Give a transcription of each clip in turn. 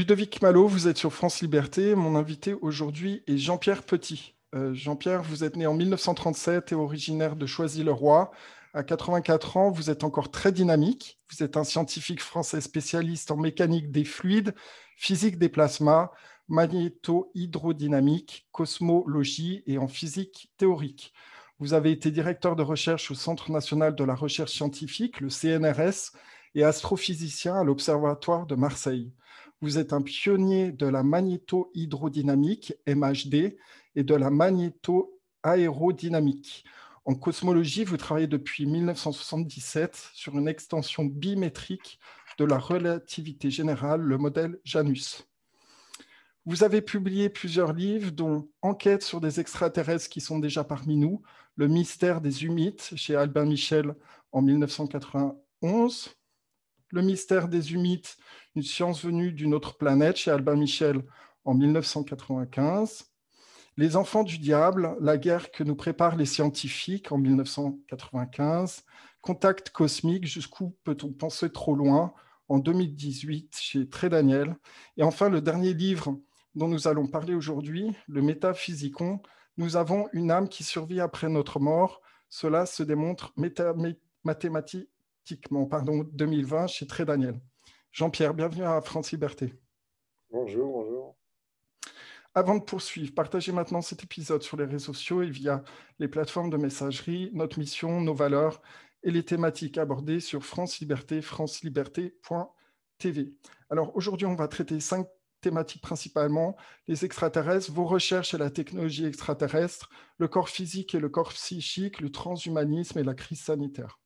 Ludovic Malo, vous êtes sur France Liberté. Mon invité aujourd'hui est Jean-Pierre Petit. Euh, Jean-Pierre, vous êtes né en 1937 et originaire de Choisy-le-Roi. À 84 ans, vous êtes encore très dynamique. Vous êtes un scientifique français spécialiste en mécanique des fluides, physique des plasmas, magnéto-hydrodynamique, cosmologie et en physique théorique. Vous avez été directeur de recherche au Centre national de la recherche scientifique, le CNRS, et astrophysicien à l'Observatoire de Marseille. Vous êtes un pionnier de la magnéto-hydrodynamique, MHD, et de la magnéto-aérodynamique. En cosmologie, vous travaillez depuis 1977 sur une extension bimétrique de la relativité générale, le modèle Janus. Vous avez publié plusieurs livres, dont Enquête sur des extraterrestres qui sont déjà parmi nous, Le mystère des humites chez Albin Michel en 1991, Le mystère des humites, une science venue d'une autre planète chez Albin Michel en 1995, Les enfants du diable, la guerre que nous préparent les scientifiques en 1995, Contact cosmique, jusqu'où peut-on penser trop loin en 2018 chez Très Daniel, et enfin le dernier livre dont nous allons parler aujourd'hui, le métaphysicon, nous avons une âme qui survit après notre mort. Cela se démontre mathématiquement. Pardon, 2020 chez Très Daniel. Jean-Pierre, bienvenue à France Liberté. Bonjour, bonjour. Avant de poursuivre, partagez maintenant cet épisode sur les réseaux sociaux et via les plateformes de messagerie, notre mission, nos valeurs et les thématiques abordées sur France Liberté, franceliberté.tv. Alors aujourd'hui, on va traiter cinq thématiques principalement, les extraterrestres, vos recherches et la technologie extraterrestre, le corps physique et le corps psychique, le transhumanisme et la crise sanitaire.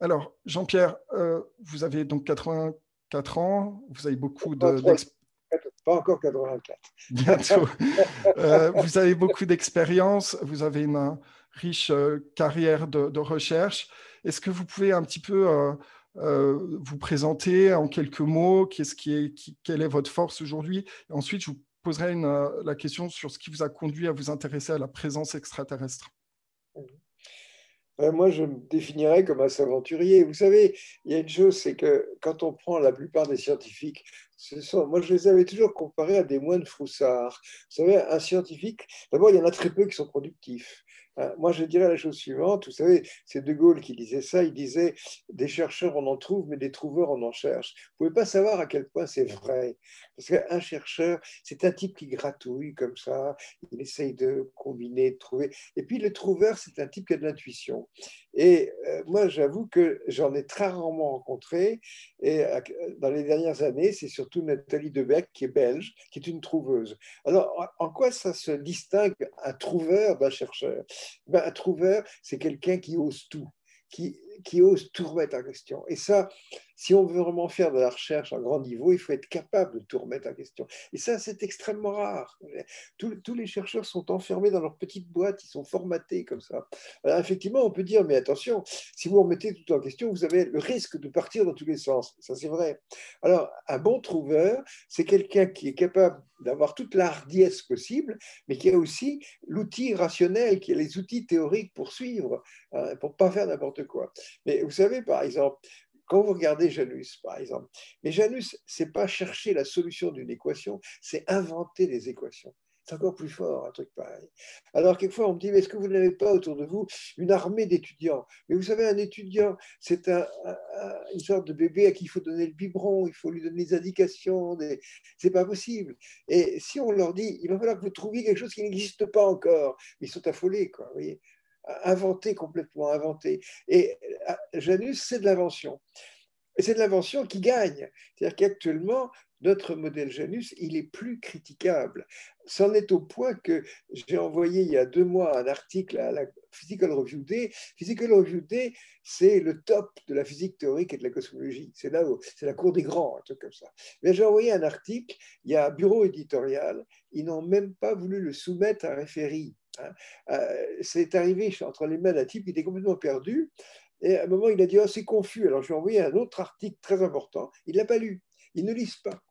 Alors, Jean-Pierre, euh, vous avez donc 84 ans, vous avez beaucoup de... Pas encore 84. Bientôt. Euh, vous avez beaucoup d'expérience, vous avez une riche euh, carrière de, de recherche. Est-ce que vous pouvez un petit peu euh, vous présenter en quelques mots qu'est-ce qui est, quelle est votre force aujourd'hui? Ensuite, je vous poserai une, la question sur ce qui vous a conduit à vous intéresser à la présence extraterrestre. Moi, je me définirais comme un aventurier. Vous savez, il y a une chose, c'est que quand on prend la plupart des scientifiques, ce sont, moi, je les avais toujours comparés à des moines froussards. Vous savez, un scientifique, d'abord, il y en a très peu qui sont productifs. Euh, moi, je dirais la chose suivante. Vous savez, c'est De Gaulle qui disait ça. Il disait Des chercheurs, on en trouve, mais des trouveurs, on en cherche. Vous ne pouvez pas savoir à quel point c'est vrai. Parce qu'un chercheur, c'est un type qui gratouille comme ça. Il essaye de combiner, de trouver. Et puis, le trouveur, c'est un type qui a de l'intuition. Et euh, moi, j'avoue que j'en ai très rarement rencontré. Et euh, dans les dernières années, c'est surtout Nathalie Debec, qui est belge, qui est une trouveuse. Alors, en quoi ça se distingue un trouveur d'un chercheur? Ben, Un trouveur, c'est quelqu'un qui ose tout, qui ose tout remettre en question. Et ça, si on veut vraiment faire de la recherche à grand niveau, il faut être capable de tout remettre en question. Et ça, c'est extrêmement rare. Tous, tous, les chercheurs sont enfermés dans leur petite boîte, ils sont formatés comme ça. Alors effectivement, on peut dire, mais attention, si vous remettez tout en question, vous avez le risque de partir dans tous les sens. Ça, c'est vrai. Alors, un bon trouveur, c'est quelqu'un qui est capable d'avoir toute la hardiesse possible, mais qui a aussi l'outil rationnel, qui a les outils théoriques pour suivre, hein, pour ne pas faire n'importe quoi. Mais vous savez, par exemple, quand vous regardez Janus, par exemple, mais Janus, c'est pas chercher la solution d'une équation, c'est inventer des équations. C'est encore plus fort, un truc pareil. Alors, quelquefois, on me dit, mais est-ce que vous n'avez pas autour de vous une armée d'étudiants? Mais vous savez, un étudiant, c'est un, une sorte de bébé à qui il faut donner le biberon, il faut lui donner des indications. Des... C'est pas possible. Et si on leur dit, il va falloir que vous trouviez quelque chose qui n'existe pas encore, ils sont affolés, quoi. Vous voyez inventé complètement, inventé. Et euh, Janus, c'est de l'invention. Et c'est de l'invention qui gagne. C'est-à-dire qu'actuellement, notre modèle Janus, il est plus critiquable. C'en est au point que j'ai envoyé il y a deux mois un article à la Physical Review Day. Physical Review Day, c'est le top de la physique théorique et de la cosmologie. C'est là où c'est la cour des grands, un truc comme ça. Mais j'ai envoyé un article, il y a un bureau éditorial, ils n'ont même pas voulu le soumettre à un référé. Hein. Euh, c'est arrivé entre les mains d'un type qui était complètement perdu. Et à un moment, il a dit oh, c'est confus. Alors, je envoyé un autre article très important. Il ne l'a pas lu. Ils ne lisent pas.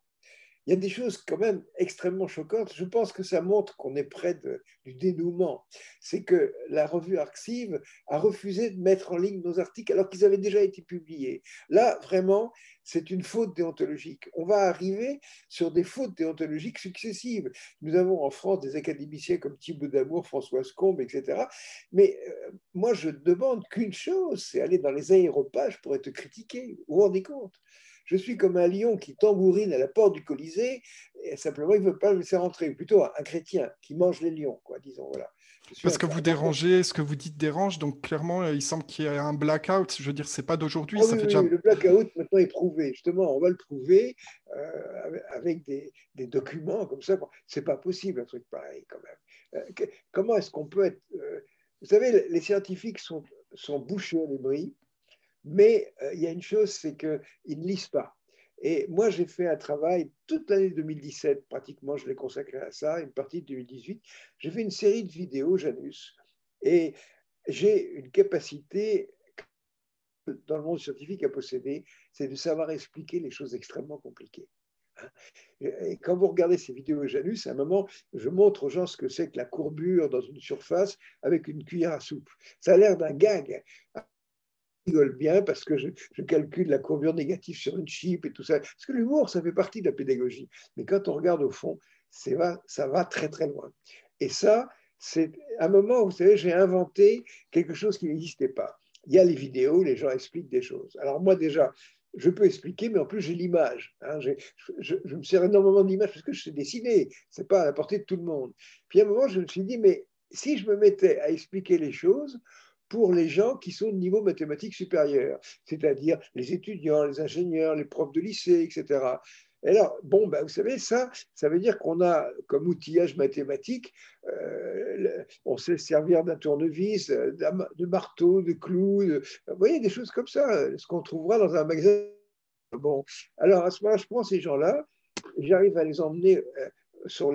Il y a des choses quand même extrêmement choquantes. Je pense que ça montre qu'on est près du dénouement. C'est que la revue Arxiv a refusé de mettre en ligne nos articles alors qu'ils avaient déjà été publiés. Là, vraiment, c'est une faute déontologique. On va arriver sur des fautes déontologiques successives. Nous avons en France des académiciens comme Thibaut Damour, Françoise Combe, etc. Mais euh, moi, je demande qu'une chose, c'est aller dans les aéropages pour être critiqué. Vous vous rendez compte? Je suis comme un lion qui tambourine à la porte du Colisée, et simplement il ne veut pas me laisser rentrer. Plutôt un chrétien qui mange les lions, quoi, disons. Voilà. Parce que vous dérangez, ce que vous dites dérange, donc clairement, il semble qu'il y ait un blackout. Je veux dire, c'est pas d'aujourd'hui. Ah oui, Le blackout maintenant est prouvé. Justement, on va le prouver euh, avec des, documents comme ça. C'est pas possible un truc pareil quand même. Euh, comment est-ce qu'on peut être euh, Vous savez, les scientifiques sont, sont bouchés à l'ébris mais euh, il y a une chose, c'est qu'ils ne lisent pas. Et moi, j'ai fait un travail toute l'année 2017, pratiquement, je l'ai consacré à ça, une partie de 2018. J'ai fait une série de vidéos, Janus, et j'ai une capacité dans le monde scientifique à posséder, c'est de savoir expliquer les choses extrêmement compliquées. Et quand vous regardez ces vidéos Janus, à un moment, je montre aux gens ce que c'est que la courbure dans une surface avec une cuillère à soupe. Ça a l'air d'un gag rigole bien parce que je, calcule la courbure négative sur une chip et tout ça. Parce que l'humour, ça fait partie de la pédagogie. Mais quand on regarde au fond, va, ça va très très loin. Et ça, c'est un moment où, vous savez, j'ai inventé quelque chose qui n'existait pas. Il y a les vidéos, les gens expliquent des choses. Alors moi déjà, je peux expliquer, mais en plus j'ai l'image. Hein. Je, me sers énormément d'images parce que je sais dessiner. C'est pas à la portée de tout le monde. Puis à un moment, je me suis dit, mais si je me mettais à expliquer les choses, pour les gens qui sont de niveau mathématique supérieur, c'est-à-dire les étudiants, les ingénieurs, les profs de lycée, etc. Et alors, bon, ben, vous savez, ça, ça veut dire qu'on a comme outillage mathématique, euh, on sait servir d'un tournevis, de marteau, de clous, vous voyez, des choses comme ça, ce qu'on trouvera dans un magasin. Bon, alors à ce moment-là, je prends ces gens-là, j'arrive à les emmener euh, sur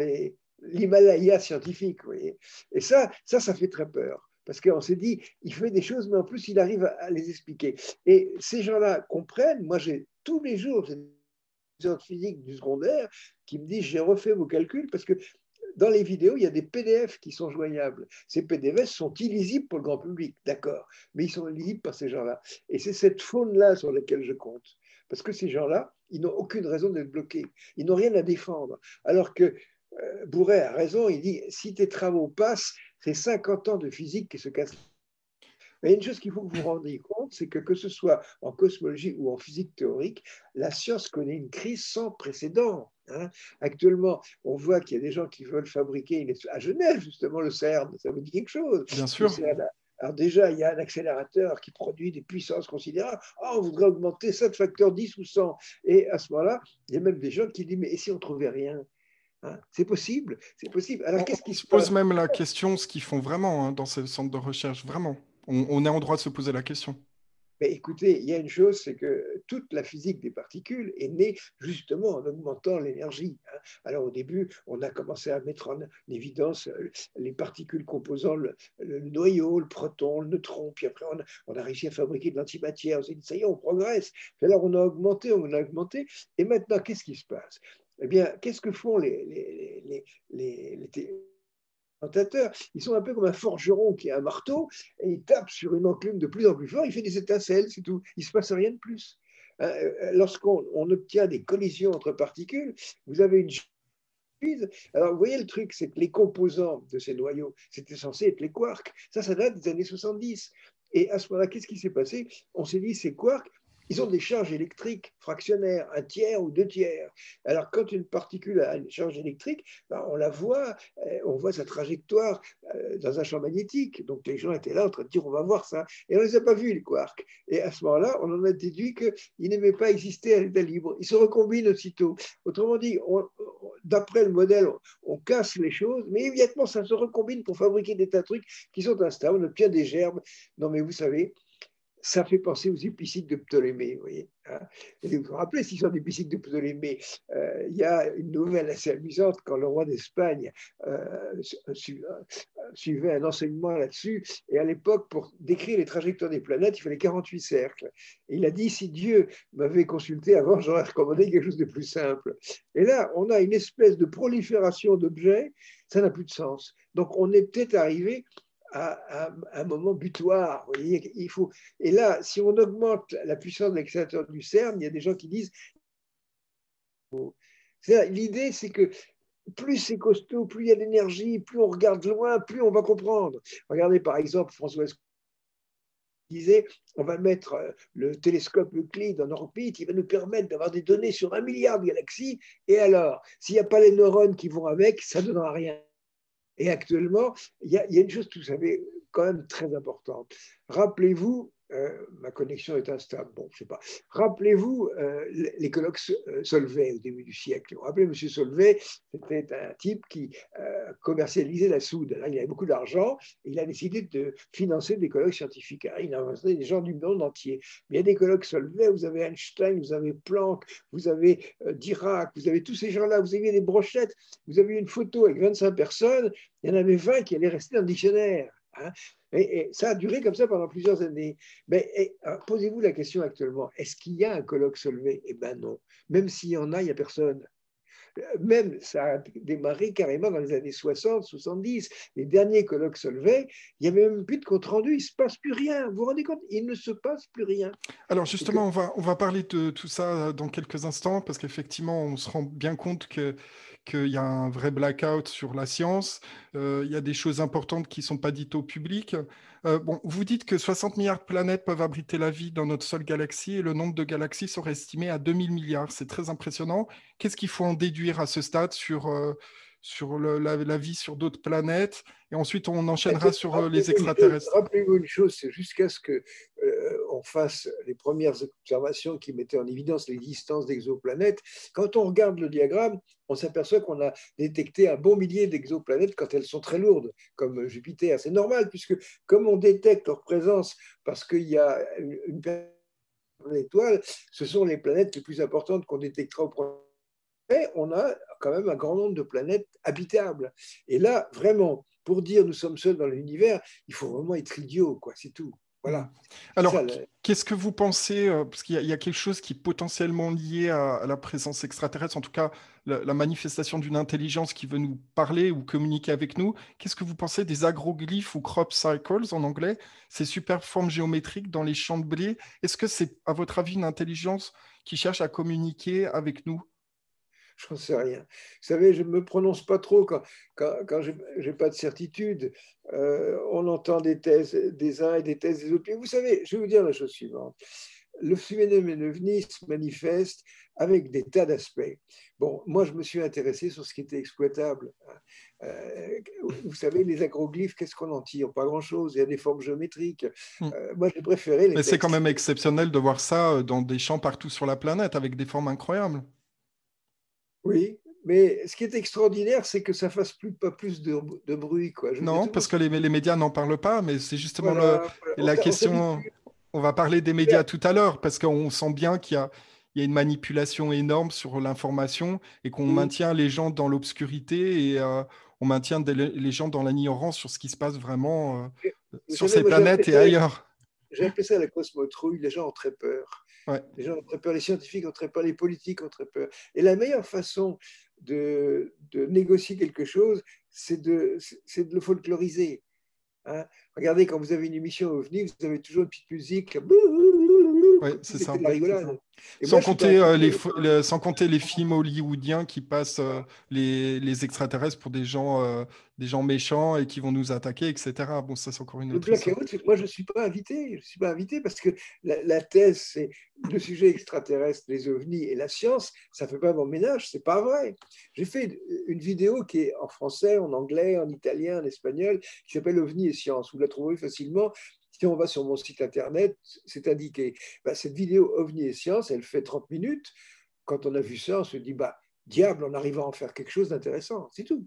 l'Himalaya scientifique, vous voyez. Et ça, ça, ça fait très peur parce qu'on s'est dit, il fait des choses, mais en plus, il arrive à les expliquer. Et ces gens-là comprennent. Moi, j'ai tous les jours des étudiants physique du secondaire qui me disent, j'ai refait vos calculs, parce que dans les vidéos, il y a des PDF qui sont joignables. Ces PDF sont illisibles pour le grand public, d'accord, mais ils sont lisibles par ces gens-là. Et c'est cette faune-là sur laquelle je compte. Parce que ces gens-là, ils n'ont aucune raison d'être bloqués. Ils n'ont rien à défendre. Alors que euh, Bourret a raison, il dit, si tes travaux passent, c'est 50 ans de physique qui se cassent. Mais une chose qu'il faut que vous vous rendiez compte, c'est que que ce soit en cosmologie ou en physique théorique, la science connaît une crise sans précédent. Hein. Actuellement, on voit qu'il y a des gens qui veulent fabriquer une... à Genève justement le CERN, ça veut dire quelque chose. Bien sûr. Alors déjà, il y a un accélérateur qui produit des puissances considérables. Ah, on voudrait augmenter ça de facteur 10 ou 100. Et à ce moment-là, il y a même des gens qui disent, mais et si on trouvait rien? Hein, c'est possible, c'est possible. Alors qu'est-ce qui se pose même la question, ce qu'ils font vraiment hein, dans ces centres de recherche, vraiment. On, est en droit de se poser la question. Mais écoutez, il y a une chose, c'est que toute la physique des particules est née justement en augmentant l'énergie. Hein. Alors au début, on a commencé à mettre en évidence euh, les particules composant le, noyau, le proton, le neutron, puis après on a, réussi à fabriquer de l'antimatière. On s'est dit, ça y est, on progresse. alors on a augmenté, on a augmenté, et maintenant, qu'est-ce qui se passe? Eh bien, qu'est-ce que font les, les, les, tentateurs Ils sont un peu comme un forgeron qui a un marteau et il tape sur une enclume de plus en plus fort, il fait des étincelles, c'est tout. Il ne se passe rien de plus. Hein, euh, lorsqu'on obtient des collisions entre particules, vous avez une alors, vous voyez le truc, c'est que les composants de ces noyaux, c'était censé être les quarks. Ça, ça date des années 70. Et à ce moment-là, qu'est-ce qui s'est passé? On s'est dit, ces quarks, ils ont des charges électriques fractionnaires, un tiers ou deux tiers. Alors, quand une particule a une charge électrique, ben, on la voit, euh, on voit sa trajectoire euh, dans un champ magnétique. Donc, les gens étaient là en train de dire on va voir ça. Et on ne les a pas vus, les quarks. Et à ce moment-là, on en a déduit qu'ils n'aimaient pas exister à l'état libre. Ils se recombinent aussitôt. Autrement dit, d'après le modèle, on, casse les choses, mais immédiatement, ça se recombine pour fabriquer des tas de trucs qui sont instables. On obtient des gerbes. Non, mais vous savez, ça fait penser aux épicites de Ptolémée. Vous voyez, hein. vous vous rappelez, s'ils sont épicites de Ptolémée, euh, il y a une nouvelle assez amusante quand le roi d'Espagne euh, suivait un enseignement là-dessus. Et à l'époque, pour décrire les trajectoires des planètes, il fallait 48 cercles. Il a dit, si Dieu m'avait consulté avant, j'aurais recommandé quelque chose de plus simple. Et là, on a une espèce de prolifération d'objets, ça n'a plus de sens. Donc, on peut-être arrivé à, un moment butoir. il faut... Et là, si on augmente la puissance de l'accélérateur du CERN, il y a des gens qui disent... L'idée, c'est que plus c'est costaud, plus il y a d'énergie, plus on regarde loin, plus on va comprendre. Regardez par exemple François disait on va mettre euh, le télescope Euclide en orbite, il va nous permettre d'avoir des données sur un milliard de galaxies, et alors, s'il n'y a pas les neurones qui vont avec, ça ne donnera rien. Et actuellement, il y, a, une chose, vous savez, quand même très importante. Rappelez-vous euh, ma connexion est instable. Bon, je sais pas. Rappelez-vous euh, les colloques euh, Solvay au début du siècle. Vous rappelez, M. Solvay, c'était un type qui commercialisait la soude. Là, il avait beaucoup d'argent il a décidé de financer des colloques scientifiques. il a invité des gens du monde entier. Il y a des colloques Solvay, vous avez Einstein, vous avez Planck, vous avez Dirac, vous avez tous ces gens-là, vous avez des brochettes, vous avez une photo avec 25 personnes, il y en avait 20 qui allaient rester dans le dictionnaire. Hein. Et, ça a duré comme ça pendant plusieurs années. Mais posez-vous la question actuellement, est-ce qu'il y a un colloque Solvay? Eh bien non. Même s'il y en a, il n'y a personne. Même ça a démarré carrément dans les années 60, 70. Les derniers colloques Solvay, il n'y avait même plus de compte-rendu, il ne se passe plus rien. Vous vous rendez compte? Il ne se passe plus rien. Alors justement, on, va, on va parler de tout ça dans quelques instants, parce qu'effectivement, on se rend bien compte que qu'il y a un vrai blackout sur la science. Euh, il y a des choses importantes qui ne sont pas dites au public. Euh, bon, vous dites que 60 milliards de planètes peuvent abriter la vie dans notre seule galaxie et le nombre de galaxies serait estimé à 2000 milliards. C'est très impressionnant. Qu'est-ce qu'il faut en déduire à ce stade sur, euh, sur la, vie sur d'autres planètes Et ensuite, on enchaînera sur les extraterrestres. Rappelez-vous une chose, c'est jusqu'à ce que on fasse les premières observations qui mettaient en évidence l'existence d'exoplanètes, quand on regarde le diagramme, on s'aperçoit qu'on a détecté un bon millier d'exoplanètes quand elles sont très lourdes, comme Jupiter. C'est normal, puisque comme on détecte leur présence parce qu'il y a une, étoile, ce sont les planètes les plus importantes qu'on détectera au premier. Mais on a quand même un grand nombre de planètes habitables. Et là, vraiment, pour dire nous sommes seuls dans l'univers, il faut vraiment être idiot, quoi, c'est tout. Voilà. Alors, qu'est-ce que vous pensez euh, Parce qu'il y, a quelque chose qui est potentiellement lié à, la présence extraterrestre, en tout cas la, manifestation d'une intelligence qui veut nous parler ou communiquer avec nous. Qu'est-ce que vous pensez des agroglyphes ou crop cycles en anglais? Ces super formes géométriques dans les champs de blé. Est-ce que c'est, à votre avis, une intelligence qui cherche à communiquer avec nous? je ne sais rien. Vous savez, je ne me prononce pas trop quand, quand, je n'ai pas de certitude. Euh, on entend des thèses des uns et des thèses des autres. vous savez, je vais vous dire la chose suivante. Le phénomène ovni se manifeste avec des tas d'aspects. Bon, moi, je me suis intéressé sur ce qui était exploitable. Euh, vous savez, les agroglyphes, qu'est-ce qu'on en tire? Pas grand-chose. Il y a des formes géométriques. Hmm. Euh, moi, j'ai préféré. Les Mais c'est quand même exceptionnel de voir ça dans des champs partout sur la planète avec des formes incroyables. Oui, mais ce qui est extraordinaire, c'est que ça fasse plus, pas plus de, bruit. Quoi. non, parce que les, médias n'en parlent pas, mais c'est justement la question. On, va parler des médias tout à l'heure, parce qu'on sent bien qu'il y a, une manipulation énorme sur l'information et qu'on maintient les gens dans l'obscurité et euh, on maintient les gens dans l'ignorance sur ce qui se passe vraiment euh, sur ces planètes et ailleurs. J'ai appelé ça la cosmotrouille, les gens ont très peur. Les gens ont très peur, les scientifiques ont très peur, les politiques ont très peur. Et la meilleure façon de, de négocier quelque chose, c'est de, de le folkloriser. Hein. Regardez, quand vous avez une émission OVNI, vous avez toujours une petite musique. Oui, c'est ça. Sans, compter, euh, les, sans compter les films hollywoodiens qui passent euh, les, les, extraterrestres pour des gens, euh, des gens méchants et qui vont nous attaquer, etc. Bon, ça, c'est encore une autre chose. Moi, je ne suis pas invité. Je ne suis pas invité parce que la, la thèse, c'est le sujet extraterrestre, les ovnis et la science, ça ne fait pas mon ménage. C'est pas vrai. J'ai fait une vidéo qui est en français, en anglais, en italien, en espagnol, qui s'appelle OVNI et science. Vous la trouverez facilement si on va sur mon site internet, c'est indiqué. Bah, cette vidéo OVNI et science, elle fait 30 minutes. Quand on a vu ça, on se dit, bah, diable, on arrive à en faire quelque chose d'intéressant. C'est tout.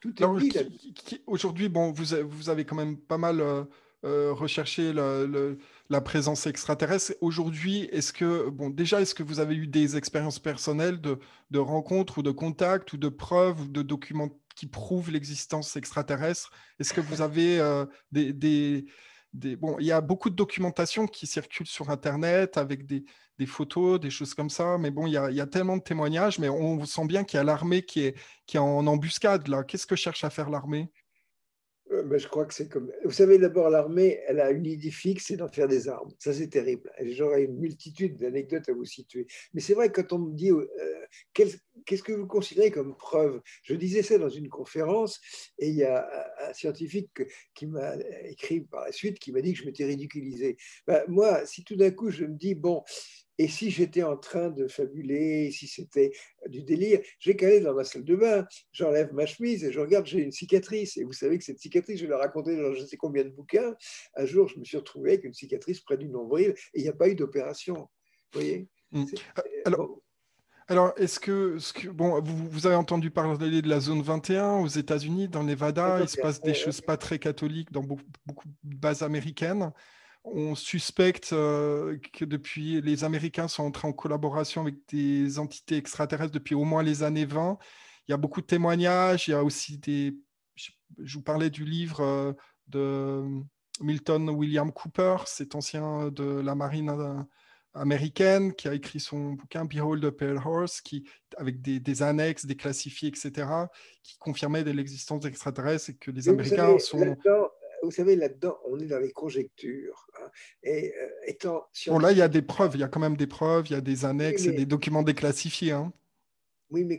Tout est Aujourd'hui, bon, vous, vous, avez quand même pas mal euh, euh, recherché la présence extraterrestre. Aujourd'hui, est-ce que, bon, déjà, est-ce que vous avez eu des expériences personnelles de, de rencontres ou de contacts ou de preuves ou de documents qui prouvent l'existence extraterrestre? Est-ce que vous avez des, Bon, il y a beaucoup de documentation qui circule sur Internet avec des, photos, des choses comme ça, mais bon, il y, a, tellement de témoignages, mais on sent bien qu'il y a l'armée qui est, qui est en embuscade là. Qu'est-ce que cherche à faire l'armée? Ben, je crois que c'est comme. Vous savez, d'abord, l'armée, elle a une idée fixe, c'est d'en faire des armes. Ça, c'est terrible. J'aurais une multitude d'anecdotes à vous situer. Mais c'est vrai quand on me dit euh, qu'est-ce que vous considérez comme preuve, je disais ça dans une conférence et il y a un scientifique qui m'a écrit par la suite qui m'a dit que je m'étais ridiculisé. Ben, moi, si tout d'un coup je me dis bon, et si j'étais en train de fabuler, si c'était du délire, je vais caler dans ma salle de bain, j'enlève ma chemise et je regarde, j'ai une cicatrice. Et vous savez que cette cicatrice, je l'ai racontée dans je ne sais combien de bouquins. Un jour, je me suis retrouvé avec une cicatrice près du nombril et il n'y a pas eu d'opération. Vous voyez? Mmh. ah, Alors, alors, est-ce que, bon, vous, avez entendu parler de la zone 21 aux États-Unis, dans Nevada, il se passe des choses pas très catholiques dans beaucoup, beaucoup de bases américaines on suspecte euh, que depuis les Américains sont entrés en collaboration avec des entités extraterrestres depuis au moins les années 20. Il y a beaucoup de témoignages. Il y a aussi des. Je vous parlais du livre euh, de Milton William Cooper, cet ancien de la marine euh, américaine qui a écrit son bouquin Behold the Pale Horse, qui, avec des, annexes, des classifiés, etc., qui confirmait l'existence d'extraterrestres et que les Américains sont vous savez, là-dedans, on est dans les conjectures. Hein. Et euh, étant Bon, là, il y a des preuves, il y a quand même des preuves, il y a des annexes et des documents déclassifiés. Hein. Oui, mais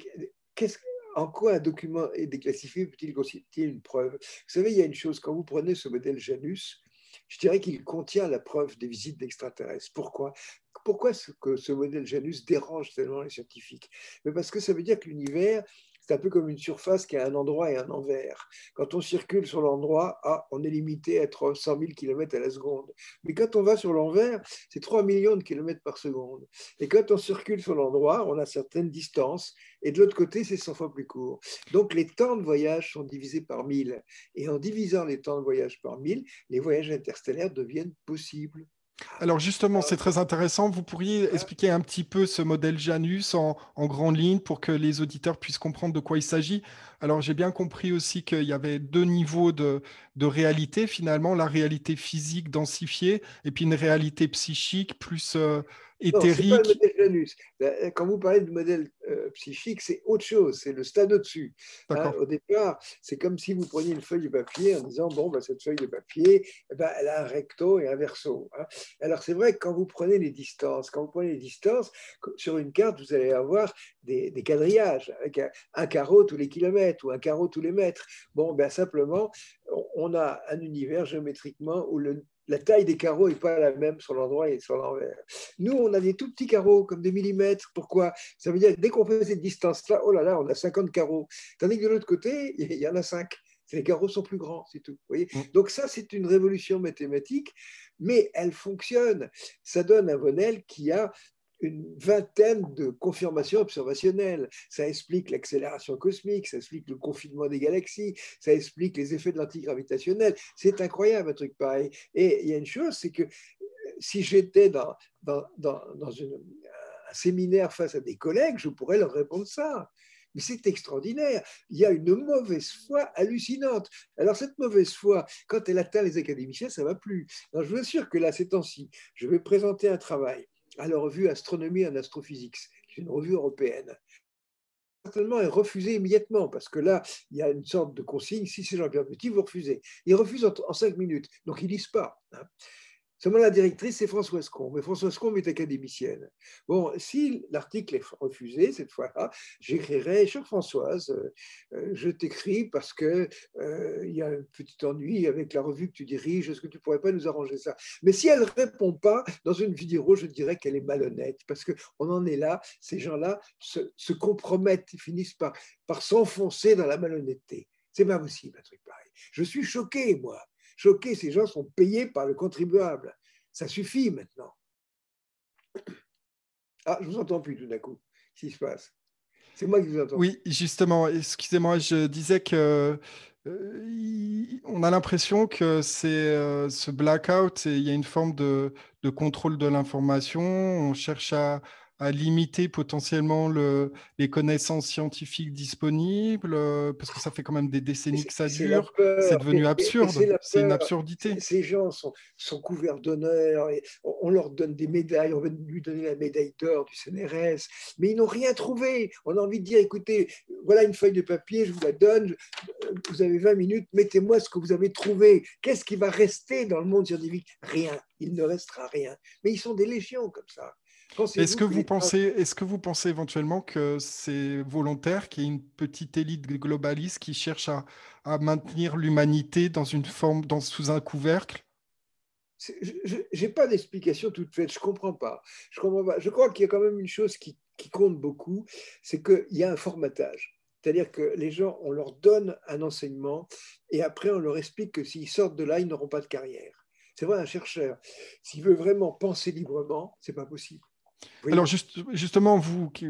en quoi un document déclassifié peut-il constituer une preuve? Vous savez, il y a une chose, quand vous prenez ce modèle Janus, je dirais qu'il contient la preuve des visites d'extraterrestres. Pourquoi? Pourquoi ce, que ce modèle Janus dérange tellement les scientifiques? Mais Parce que ça veut dire que l'univers c'est un peu comme une surface qui a un endroit et un envers. Quand on circule sur l'endroit, ah, on est limité à être 100 000 km à la seconde. Mais quand on va sur l'envers, c'est 3 millions de kilomètres par seconde. Et quand on circule sur l'endroit, on a certaines distances. Et de l'autre côté, c'est 100 fois plus court. Donc les temps de voyage sont divisés par 1000. Et en divisant les temps de voyage par 1000, les voyages interstellaires deviennent possibles. Alors justement, c'est très intéressant. Vous pourriez expliquer un petit peu ce modèle Janus en, grande ligne pour que les auditeurs puissent comprendre de quoi il s'agit. Alors j'ai bien compris aussi qu'il y avait deux niveaux de, réalité finalement, la réalité physique densifiée et puis une réalité psychique plus euh, éthérique. Non, pas le modèle Janus. Quand vous parlez de modèle euh, psychique, c'est autre chose, c'est le stade au-dessus. Hein. au départ, c'est comme si vous preniez une feuille de papier en disant bon, ben, cette feuille de papier, eh ben, elle a un recto et un verso. Hein. Alors c'est vrai que quand vous prenez les distances, quand vous prenez les distances sur une carte, vous allez avoir des, quadrillages avec un, carreau tous les kilomètres ou un carreau tous les mètres. Bon, ben simplement, on a un univers géométriquement où le, la taille des carreaux n'est pas la même sur l'endroit et sur l'envers. Nous, on a des tout petits carreaux, comme des millimètres. Pourquoi? Ça veut dire que dès qu'on fait cette distance-là, oh là là, on a 50 carreaux. Tandis que de l'autre côté, il y en a 5. Les carreaux sont plus grands, c'est tout. Voyez? Mm. Donc ça, c'est une révolution mathématique, mais elle fonctionne. Ça donne un modèle qui a une vingtaine de confirmations observationnelles. Ça explique l'accélération cosmique, ça explique le confinement des galaxies, ça explique les effets de l'antigravitationnel. C'est incroyable un truc pareil. Et il y a une chose, c'est que euh, si j'étais dans, un séminaire face à des collègues, je pourrais leur répondre ça. Mais c'est extraordinaire. Il y a une mauvaise foi hallucinante. Alors cette mauvaise foi, quand elle atteint les académiciens, ça ne va plus. Je vous assure que là, ces temps-ci, je vais présenter un travail à la revue Astronomie qui est une revue européenne. Certainement est refusé immédiatement, parce que là, il y a une sorte de consigne, si c'est Jean-Pierre Petit, vous refusez. Il refuse en, cinq minutes, donc ils ne lisent pas. Hein. Seulement, la directrice, c'est Françoise Combe. Et Françoise Combe est académicienne. Bon, si l'article est refusé, cette fois-là, j'écrirai, chère Françoise, euh, euh, je t'écris parce qu'il euh, y a un petit ennui avec la revue que tu diriges, est-ce que tu ne pourrais pas nous arranger ça? Mais si elle ne répond pas, dans une vidéo, je dirais qu'elle est malhonnête, parce qu'on en est là, ces gens-là se, compromettent, ils finissent par, par s'enfoncer dans la malhonnêteté. C'est pas possible, un truc pareil. Je suis choqué, moi choqué, ces gens sont payés par le contribuable. Ça suffit maintenant. Ah, je vous entends plus tout d'un coup. Qu'est-ce qui se passe? C'est moi qui vous entends. Oui, justement, excusez-moi, je disais que euh, on a l'impression que c'est euh, ce blackout, il y a une forme de, contrôle de l'information. On cherche à, à limiter potentiellement le, les connaissances scientifiques disponibles Parce que ça fait quand même des décennies que ça dure. C'est devenu absurde. C'est une absurdité. Ces gens sont, sont couverts d'honneur. On leur donne des médailles. On va lui donner la médaille d'or du CNRS. Mais ils n'ont rien trouvé. On a envie de dire écoutez, voilà une feuille de papier, je vous la donne. Vous avez 20 minutes. Mettez-moi ce que vous avez trouvé. Qu'est-ce qui va rester dans le monde scientifique? Rien. Il ne restera rien. Mais ils sont des légions comme ça. Est-ce que, vous pensez, est que vous pensez éventuellement que c'est volontaire, qu'il y ait une petite élite globaliste qui cherche à, maintenir l'humanité dans une forme, dans, sous un couvercle? Je n'ai pas d'explication toute faite, je ne comprends pas. Je, comprends pas. je crois qu'il y a quand même une chose qui, qui compte beaucoup, c'est qu'il y a un formatage. C'est-à-dire que les gens, on leur donne un enseignement et après on leur explique que s'ils sortent de là, ils n'auront pas de carrière. C'est vrai, un chercheur, s'il veut vraiment penser librement, c'est pas possible. Alors justement, vous qui,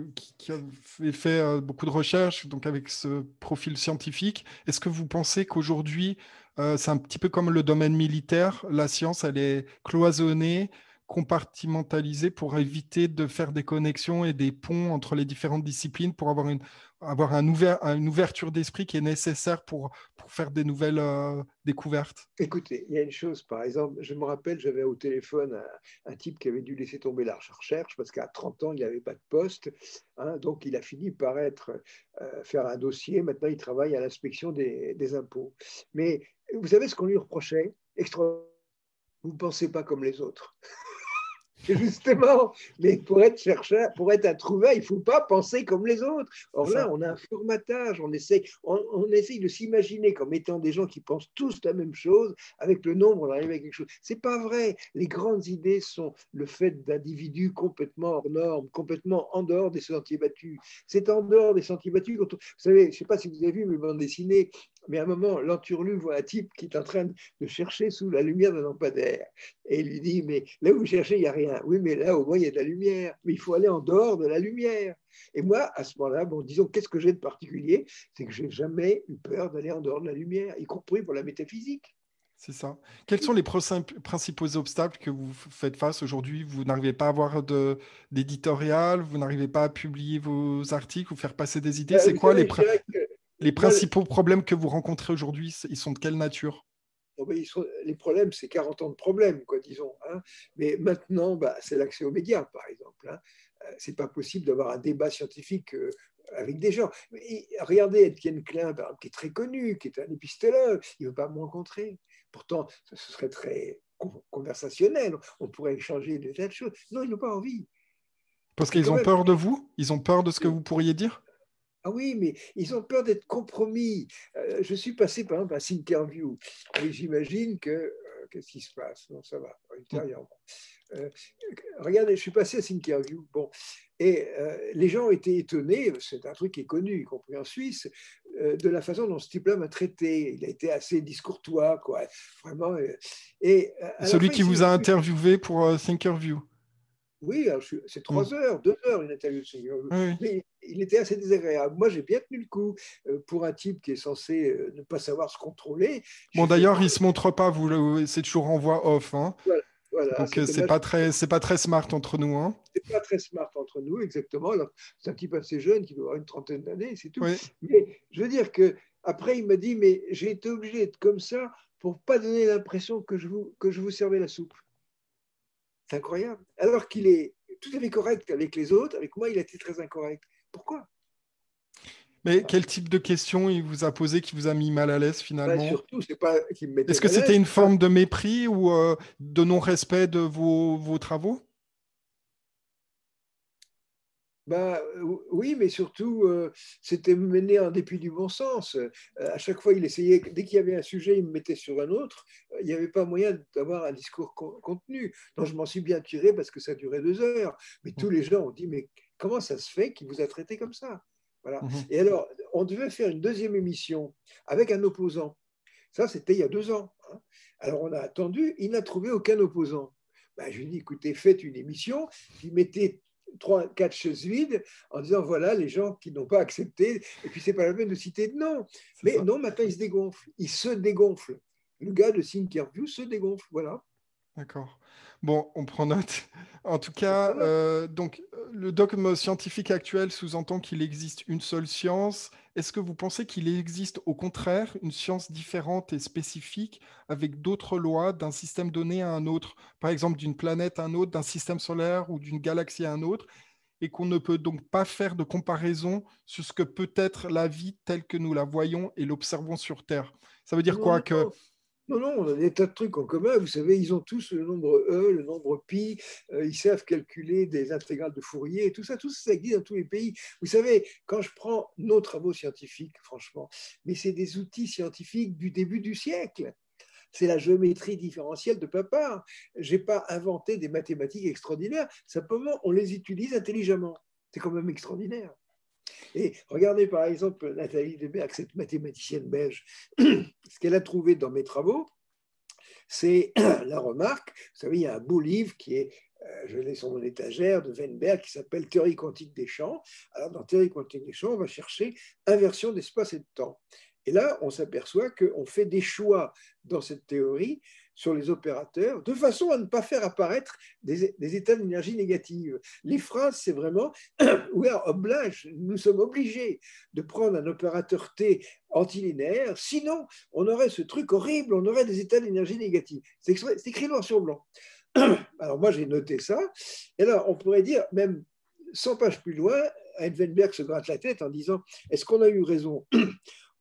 avez fait euh, beaucoup de recherches, donc avec ce profil scientifique, est-ce que vous pensez qu'aujourd'hui, euh, c'est un petit peu comme le domaine militaire, la science, elle est cloisonnée, compartimentalisée pour éviter de faire des connexions et des ponts entre les différentes disciplines pour avoir une, avoir un une ouverture d'esprit qui est nécessaire pour, pour faire des nouvelles euh, découvertes Écoutez, il y a une chose, par exemple, je me rappelle, j'avais au téléphone un, type qui avait dû laisser tomber la recherche parce qu'à 30 ans, il n'y avait pas de poste. Hein, donc, il a fini par être, euh, faire un dossier. Maintenant, il travaille à l'inspection des, des impôts. Mais vous savez ce qu'on lui reprochait? Vous ne pensez pas comme les autres. Justement, mais pour être chercheur, pour être un trouvaille, il ne faut pas penser comme les autres. Or là, on a un formatage, on essaie, on, essaye de s'imaginer comme étant des gens qui pensent tous la même chose. Avec le nombre, on arrive à quelque chose. C'est pas vrai. Les grandes idées sont le fait d'individus complètement hors normes, complètement en dehors des sentiers battus. C'est en dehors des sentiers battus. Vous savez, je ne sais pas si vous avez vu mes bandes dessinées, mais à un moment, l'enturlu voit un type qui est en train de chercher sous la lumière d'un lampadaire. Et il lui dit, mais là où vous cherchez, il n'y a rien. Oui, mais là, au moins, il y a de la lumière. Mais il faut aller en dehors de la lumière. Et moi, à ce moment-là, bon, disons, qu'est-ce que j'ai de particulier? C'est que j'ai jamais eu peur d'aller en dehors de la lumière, y compris pour la métaphysique. C'est ça. Quels sont les principaux obstacles que vous faites face aujourd'hui? Vous n'arrivez pas à avoir d'éditorial, vous n'arrivez pas à publier vos articles ou faire passer des idées? Euh, C'est quoi les, les principaux problèmes que vous rencontrez aujourd'hui, ils sont de quelle nature? Les problèmes, c'est 40 ans de problèmes, quoi, disons. Hein. Mais maintenant, bah, c'est l'accès aux médias, par exemple. Hein. Euh, c'est pas possible d'avoir un débat scientifique euh, avec des gens. regardez Étienne Klein, qui est très connu, qui est un épistologue, il ne veut pas me rencontrer. Pourtant, ce serait très conversationnel, on pourrait échanger des tas de choses. Non, ils n'ont pas envie. Parce qu'ils ont peur de vous? Ils ont peur de ce que vous pourriez dire? Ah oui, mais ils ont peur d'être compromis. Euh, je suis passé par exemple à Thinkerview et j'imagine que euh, qu'est-ce qui se passe? Non, ça va intérieurement. Euh, regardez, je suis passé à Thinkerview. Bon, et les gens ont été étonnés. C'est un truc qui est connu, y compris en Suisse, de la façon dont ce type-là m'a traité. Il a été assez discourtois, quoi. Vraiment. et celui qui vous a interviewé pour Thinkerview. Oui, c'est trois mm. heures, deux heures une interview de Mais il était assez désagréable. Moi, j'ai bien tenu le coup euh, pour un type qui est censé euh, ne pas savoir se contrôler. Bon, d'ailleurs, il ne se montre pas, vous, c'est toujours en voix off. Hein. Voilà. Donc euh, c'est pas très c'est pas très smart entre nous hein. C'est pas très smart entre nous exactement. C'est un type assez jeune qui doit avoir une trentaine d'années, c'est tout. Mais je veux dire que après il m'a dit mais j'ai été obligé d'être comme ça pour pas donner l'impression que je vous que je vous servais la soupe. C'est incroyable. Alors qu'il est tout à fait correct avec les autres, avec moi, il a été très incorrect. Pourquoi? Mais quel type de questions il vous a posé qui vous a mis mal à l'aise finalement? Bah, Surtout, c'est pas Est-ce que c'était une forme de mépris ou euh, de non-respect de vos travaux? Bah, oui, mais surtout, euh, c'était mené en dépit du bon sens. Euh, à chaque fois, il essayait, dès qu'il y avait un sujet, il me mettait sur un autre. Euh, il n'y avait pas moyen d'avoir un discours contenu. Donc, je m'en suis bien tiré parce que ça durait deux heures. Mais tous les gens ont dit, mais comment ça se fait qu'il vous a traité comme ça? Voilà. Mmh Et alors, on devait faire une deuxième émission avec un opposant. Ça, c'était il y a deux ans. Hein. Alors, on a attendu, il n'a trouvé aucun opposant. Ben, je lui ai dit, écoutez, faites une émission, puis mettez trois, quatre chaises vides en disant voilà les gens qui n'ont pas accepté, et puis c'est pas la peine de citer de nom. Mais non, maintenant il se dégonfle, il se dégonfle. Le gars de Thinkerview se dégonfle, voilà. D'accord. Bon, on prend note. En tout cas, euh, donc le dogme scientifique actuel sous-entend qu'il existe une seule science. Est-ce que vous pensez qu'il existe au contraire une science différente et spécifique avec d'autres lois d'un système donné à un autre, par exemple d'une planète à un autre, d'un système solaire ou d'une galaxie à un autre, et qu'on ne peut donc pas faire de comparaison sur ce que peut être la vie telle que nous la voyons et l'observons sur Terre? Ça veut dire quoi que non, non, on a des tas de trucs en commun. Vous savez, ils ont tous le nombre E, le nombre pi, euh, ils savent calculer des intégrales de Fourier, et tout ça, tout ça, existe dans tous les pays. Vous savez, quand je prends nos travaux scientifiques, franchement, mais c'est des outils scientifiques du début du siècle. C'est la géométrie différentielle de papa. Je n'ai pas inventé des mathématiques extraordinaires, simplement on les utilise intelligemment. C'est quand même extraordinaire. Et regardez par exemple Nathalie Deberg, cette mathématicienne belge, ce qu'elle a trouvé dans mes travaux, c'est la remarque. Vous savez, il y a un beau livre qui est, euh, je l'ai sur mon étagère, de Weinberg, qui s'appelle Théorie quantique des champs. Alors, dans Théorie quantique des champs, on va chercher inversion d'espace et de temps. Et là, on s'aperçoit qu'on fait des choix dans cette théorie sur les opérateurs de façon à ne pas faire apparaître des, états d'énergie négative. Les phrases, c'est vraiment we are obliged, nous sommes obligés de prendre un opérateur T antilinéaire, sinon on aurait ce truc horrible, on aurait des états d'énergie négative. C'est écrit noir sur blanc. Alors moi j'ai noté ça, et là on pourrait dire, même 100 pages plus loin, Heidelberg se gratte la tête en disant Est-ce qu'on a eu raison?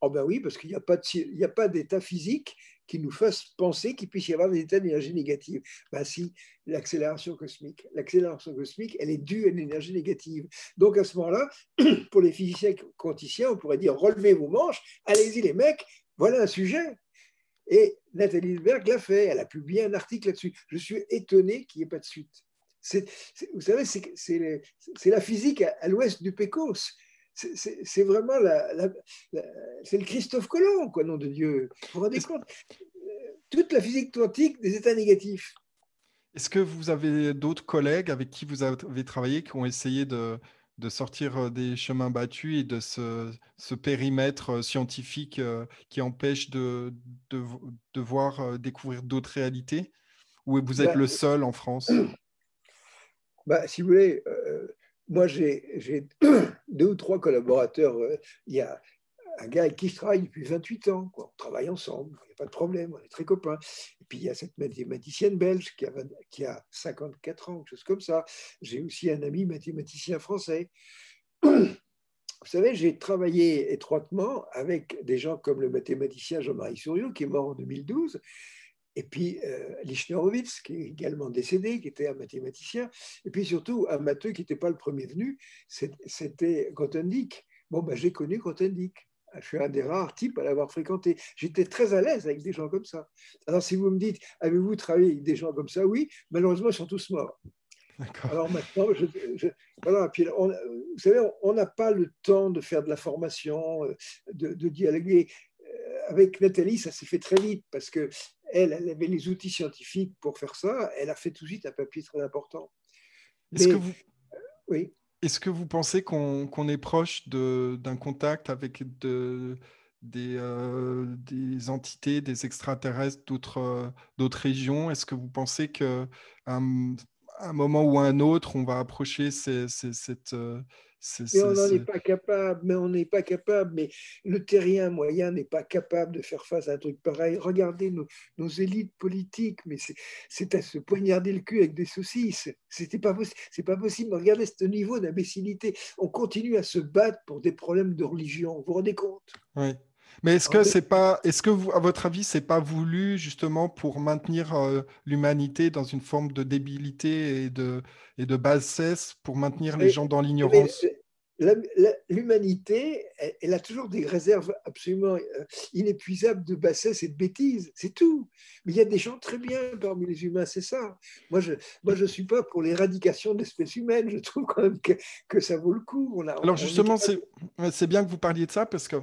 Oh ben oui, parce qu'il n'y a pas d'état physique qui nous fasse penser qu'il puisse y avoir des états d'énergie négative. Ben si, l'accélération cosmique. L'accélération cosmique, elle est due à l'énergie négative. Donc à ce moment-là, pour les physiciens quanticiens, on pourrait dire relevez vos manches, allez-y les mecs, voilà un sujet. Et Nathalie Hilberg l'a fait, elle a publié un article là-dessus. Je suis étonné qu'il n'y ait pas de suite. vous savez, c'est la physique à, l'ouest du Pécos c'est vraiment la, c'est le Christophe Colomb, quoi, nom de Dieu. Vous vous rendez compte Toute la physique quantique des états négatifs. Est-ce que vous avez d'autres collègues avec qui vous avez travaillé qui ont essayé de, de sortir euh, des chemins battus et de ce, ce périmètre euh, scientifique euh, qui empêche de, de, de voir découvrir d'autres réalités? Ou vous êtes bah, le seul en France? Bah, Si vous voulez, moi, j'ai deux ou trois collaborateurs. Euh, il y a un gars avec qui je travaille depuis 28 ans. On travaille ensemble, il n'y a pas de problème, on est très copains. Et puis, il y a cette mathématicienne belge qui a, qui a 54 ans, quelque chose comme ça. J'ai aussi un ami mathématicien français. Vous savez, j'ai travaillé étroitement avec des gens comme le mathématicien Jean-Marie Souriau, qui est mort en 2012, et puis euh, Lichnerowitz, qui est également décédé, qui était un mathématicien, et puis surtout un matheux qui n'était pas le premier venu, c'était Grothendieck. Bon, ben, j'ai connu Grothendieck. Je suis un des rares types à l'avoir fréquenté. J'étais très à l'aise avec des gens comme ça. Alors, si vous me dites, avez-vous travaillé avec des gens comme ça? Oui, malheureusement, ils sont tous morts. Alors maintenant, voilà, puis vous savez, on n'a pas le temps de faire de la formation, euh, de, de dialoguer. Euh, avec Nathalie, ça s'est fait très vite parce que elle, elle avait les outils scientifiques pour faire ça. Elle a fait tout de suite un papier très important. Est-ce que vous, euh, oui. Est-ce que vous pensez qu'on est proche d'un contact avec de, des, euh, des, entités, des extraterrestres d'autres régions? Est-ce que vous pensez qu'à un, un, moment ou à un autre, on va approcher cette, mais on n'en est pas capable, mais on n'est pas capable, mais le terrien moyen n'est pas capable de faire face à un truc pareil. Regardez nos, élites politiques, mais c'est à se poignarder le cul avec des saucisses. C'était pas, c'est pas possible. Regardez ce niveau d'imbécilité. On continue à se battre pour des problèmes de religion. Vous vous rendez compte? Oui. Mais est-ce que c'est pas, est-ce que vous, à votre avis, c'est pas voulu justement pour maintenir euh, l'humanité dans une forme de débilité et de et de bassesse pour maintenir les gens dans l'ignorance? L'humanité, elle, a toujours des réserves absolument euh, inépuisables de bassesse et de bêtises, c'est tout. Mais il y a des gens très bien parmi les humains, c'est ça. Moi, je ne moi, je suis pas pour l'éradication de l'espèce humaine, je trouve quand même que, que ça vaut le coup. On a, Alors justement, c'est bien que vous parliez de ça parce que euh,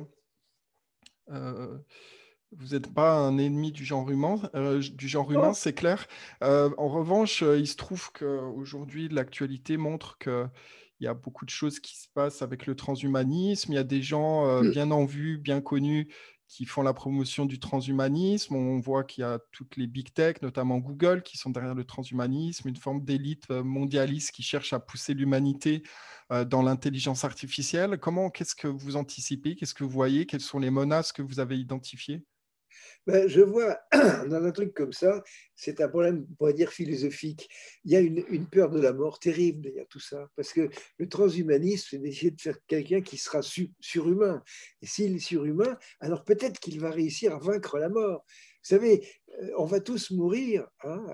vous n'êtes pas un ennemi du genre humain, euh, du genre humain, c'est clair. Euh, en revanche, il se trouve qu'aujourd'hui, l'actualité montre qu'il y a beaucoup de choses qui se passent avec le transhumanisme. Il y a des gens mmh. bien en vue, bien connus, qui font la promotion du transhumanisme. On voit qu'il y a toutes les big tech, notamment Google, qui sont derrière le transhumanisme, une forme d'élite mondialiste qui cherche à pousser l'humanité dans l'intelligence artificielle. Comment, qu'est-ce que vous anticipez? Qu'est-ce que vous voyez? Quelles sont les menaces que vous avez identifiées? Ben, je vois dans un truc comme ça, c'est un problème, on pourrait dire, philosophique. Il y a une, peur de la mort terrible derrière tout ça, parce que le transhumanisme, c'est d'essayer de faire quelqu'un qui sera surhumain. Et s'il est surhumain, alors peut-être qu'il va réussir à vaincre la mort. Vous savez, euh, on va tous mourir. Hein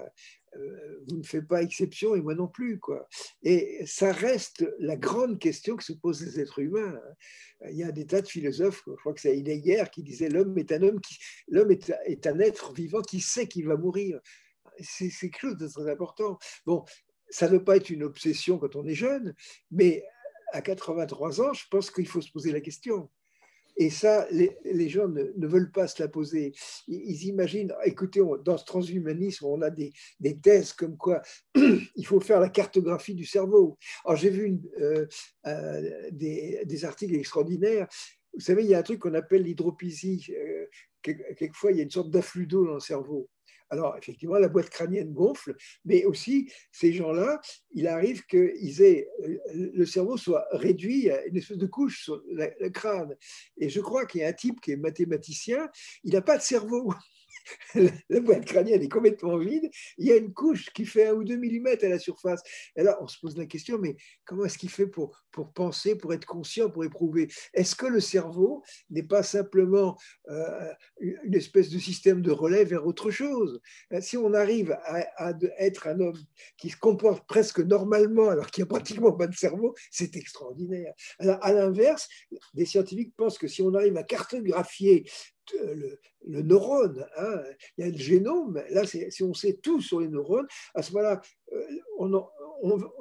vous ne faites pas exception et moi non plus. Quoi. Et ça reste la grande question que se posent les êtres humains. Hein. Il y a des tas de philosophes, je crois que c'est Heidegger qui disait l'homme est un homme qui, l'homme est, un être vivant qui sait qu'il va mourir. C'est, quelque chose de très important. Bon, ça ne doit pas être une obsession quand on est jeune, mais à 83 ans, je pense qu'il faut se poser la question. Et ça, les, gens ne, veulent pas se la poser. Ils, imaginent, écoutez, dans ce transhumanisme, on a des, thèses comme quoi il faut faire la cartographie du cerveau. Alors j'ai vu euh, euh, des, articles extraordinaires. Vous savez, il y a un truc qu'on appelle l'hydropisie. Euh, quelquefois, il y a une sorte d'afflux d'eau dans le cerveau. Alors, effectivement, la boîte crânienne gonfle, mais aussi, ces gens-là, il arrive que euh, le cerveau soit réduit à une espèce de couche sur le crâne. Et je crois qu'il y a un type qui est mathématicien, il n'a pas de cerveau. La boîte crânienne est complètement vide, il y a une couche qui fait un ou deux millimètres à la surface. Et là, on se pose la question, mais comment est-ce qu'il fait pour, pour penser, pour être conscient, pour éprouver? Est-ce que le cerveau n'est pas simplement euh, une espèce de système de relais vers autre chose? Si on arrive à, être un homme qui se comporte presque normalement alors qu'il n'y a pratiquement pas de cerveau, c'est extraordinaire. Alors, à l'inverse, des scientifiques pensent que si on arrive à cartographier le, neurone. Hein. Il y a le génome. Là, si on sait tout sur les neurones, à ce moment-là, euh,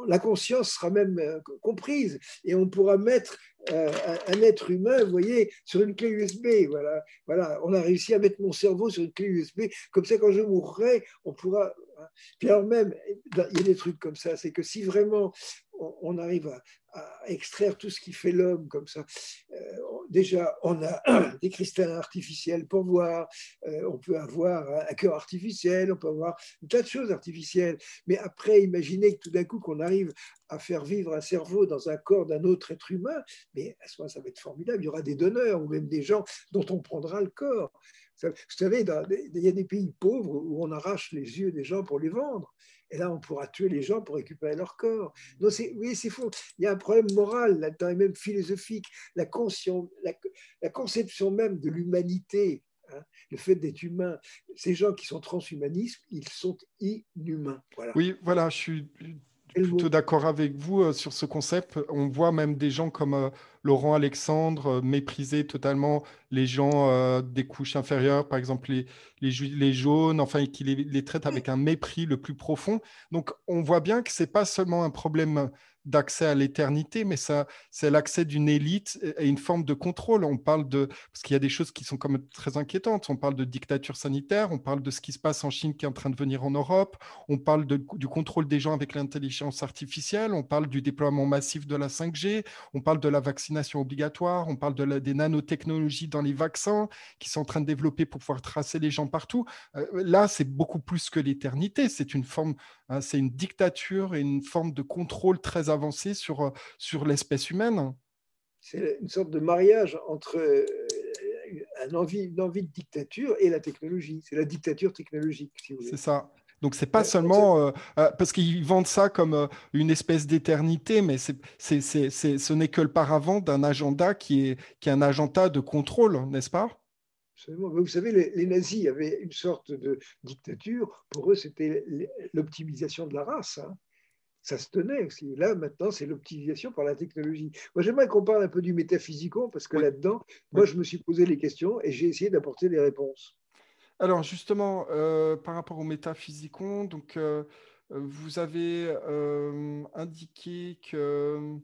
la conscience sera même euh, comprise et on pourra mettre euh, un, être humain, vous voyez, sur une clé USB. Voilà, voilà, on a réussi à mettre mon cerveau sur une clé USB. Comme ça, quand je mourrai, on pourra. Hein. Puis alors même, il y a des trucs comme ça. C'est que si vraiment on, arrive à, extraire tout ce qui fait l'homme comme ça. Euh, déjà, on a des cristallins artificiels pour voir, euh, on peut avoir un cœur artificiel, on peut avoir un tas de choses artificielles. Mais après, imaginez que tout d'un coup, qu'on arrive à faire vivre un cerveau dans un corps d'un autre être humain, mais à ce moment, ça va être formidable. Il y aura des donneurs ou même des gens dont on prendra le corps. Vous savez, il y a des pays pauvres où on arrache les yeux des gens pour les vendre. Et là, on pourra tuer les gens pour récupérer leur corps. Donc, oui, c'est faux. Il y a un problème moral là-dedans, et même philosophique. La, la, conception même de l'humanité, hein, le fait d'être humain, ces gens qui sont transhumanistes, ils sont inhumains. Oui, voilà, je suis plutôt d'accord avec vous euh, sur ce concept. On voit même des gens comme euh, Laurent Alexandre euh, mépriser totalement les gens des couches inférieures, par exemple les, les, jaunes, enfin, qui les, les traite avec un mépris le plus profond. Donc, on voit bien que ce n'est pas seulement un problème d'accès à l'éternité, mais ça, c'est l'accès d'une élite et une forme de contrôle. On parle de, parce qu'il y a des choses qui sont comme très inquiétantes. On parle de dictature sanitaire, on parle de ce qui se passe en Chine qui est en train de venir en Europe, on parle du contrôle des gens avec l'intelligence artificielle, on parle du déploiement massif de la 5G, on parle de la vaccination obligatoire, on parle de des nanotechnologies dans les vaccins qui sont en train de développer pour pouvoir tracer les gens partout. Euh, là, c'est beaucoup plus que l'éternité. C'est une forme, hein, c'est une dictature et une forme de contrôle très avancée sur, euh, sur l'espèce humaine. C'est une sorte de mariage entre euh, une envie, une envie de dictature et la technologie. C'est la dictature technologique, si C'est ça. Donc c'est pas seulement parce qu'ils vendent ça comme une espèce d'éternité, mais c'est, c'est, c'est, ce n'est que le paravent d'un agenda qui est, qui est un agenda de contrôle, n'est-ce pas? Vous savez, les, nazis avaient une sorte de dictature. Pour eux, c'était l'optimisation de la race. Hein. Ça se tenait aussi. Là, maintenant, c'est l'optimisation par la technologie. Moi, j'aimerais qu'on parle un peu du métaphysico, parce que là-dedans, moi, je me suis posé les questions et j'ai essayé d'apporter des réponses. Alors, justement, euh, par rapport au métaphysicon, donc, euh, vous avez euh, indiqué que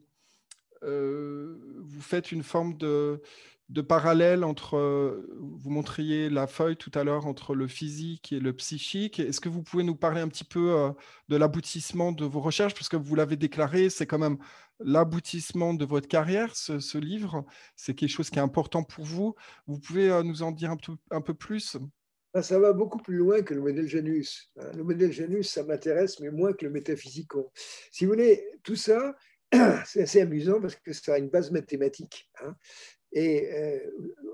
vous faites une forme de, de parallèles entre, vous montriez la feuille tout à l'heure entre le physique et le psychique. Est-ce que vous pouvez nous parler un petit peu de l'aboutissement de vos recherches? Parce que vous l'avez déclaré, c'est quand même l'aboutissement de votre carrière, ce, livre. C'est quelque chose qui est important pour vous. Vous pouvez nous en dire un, un peu plus? Ah, ça va beaucoup plus loin que le modèle Janus. Hein. Le modèle Janus, ça m'intéresse, mais moins que le métaphysico. Si vous voulez, tout ça, c'est assez amusant parce que ça a une base mathématique. Hein. Et euh,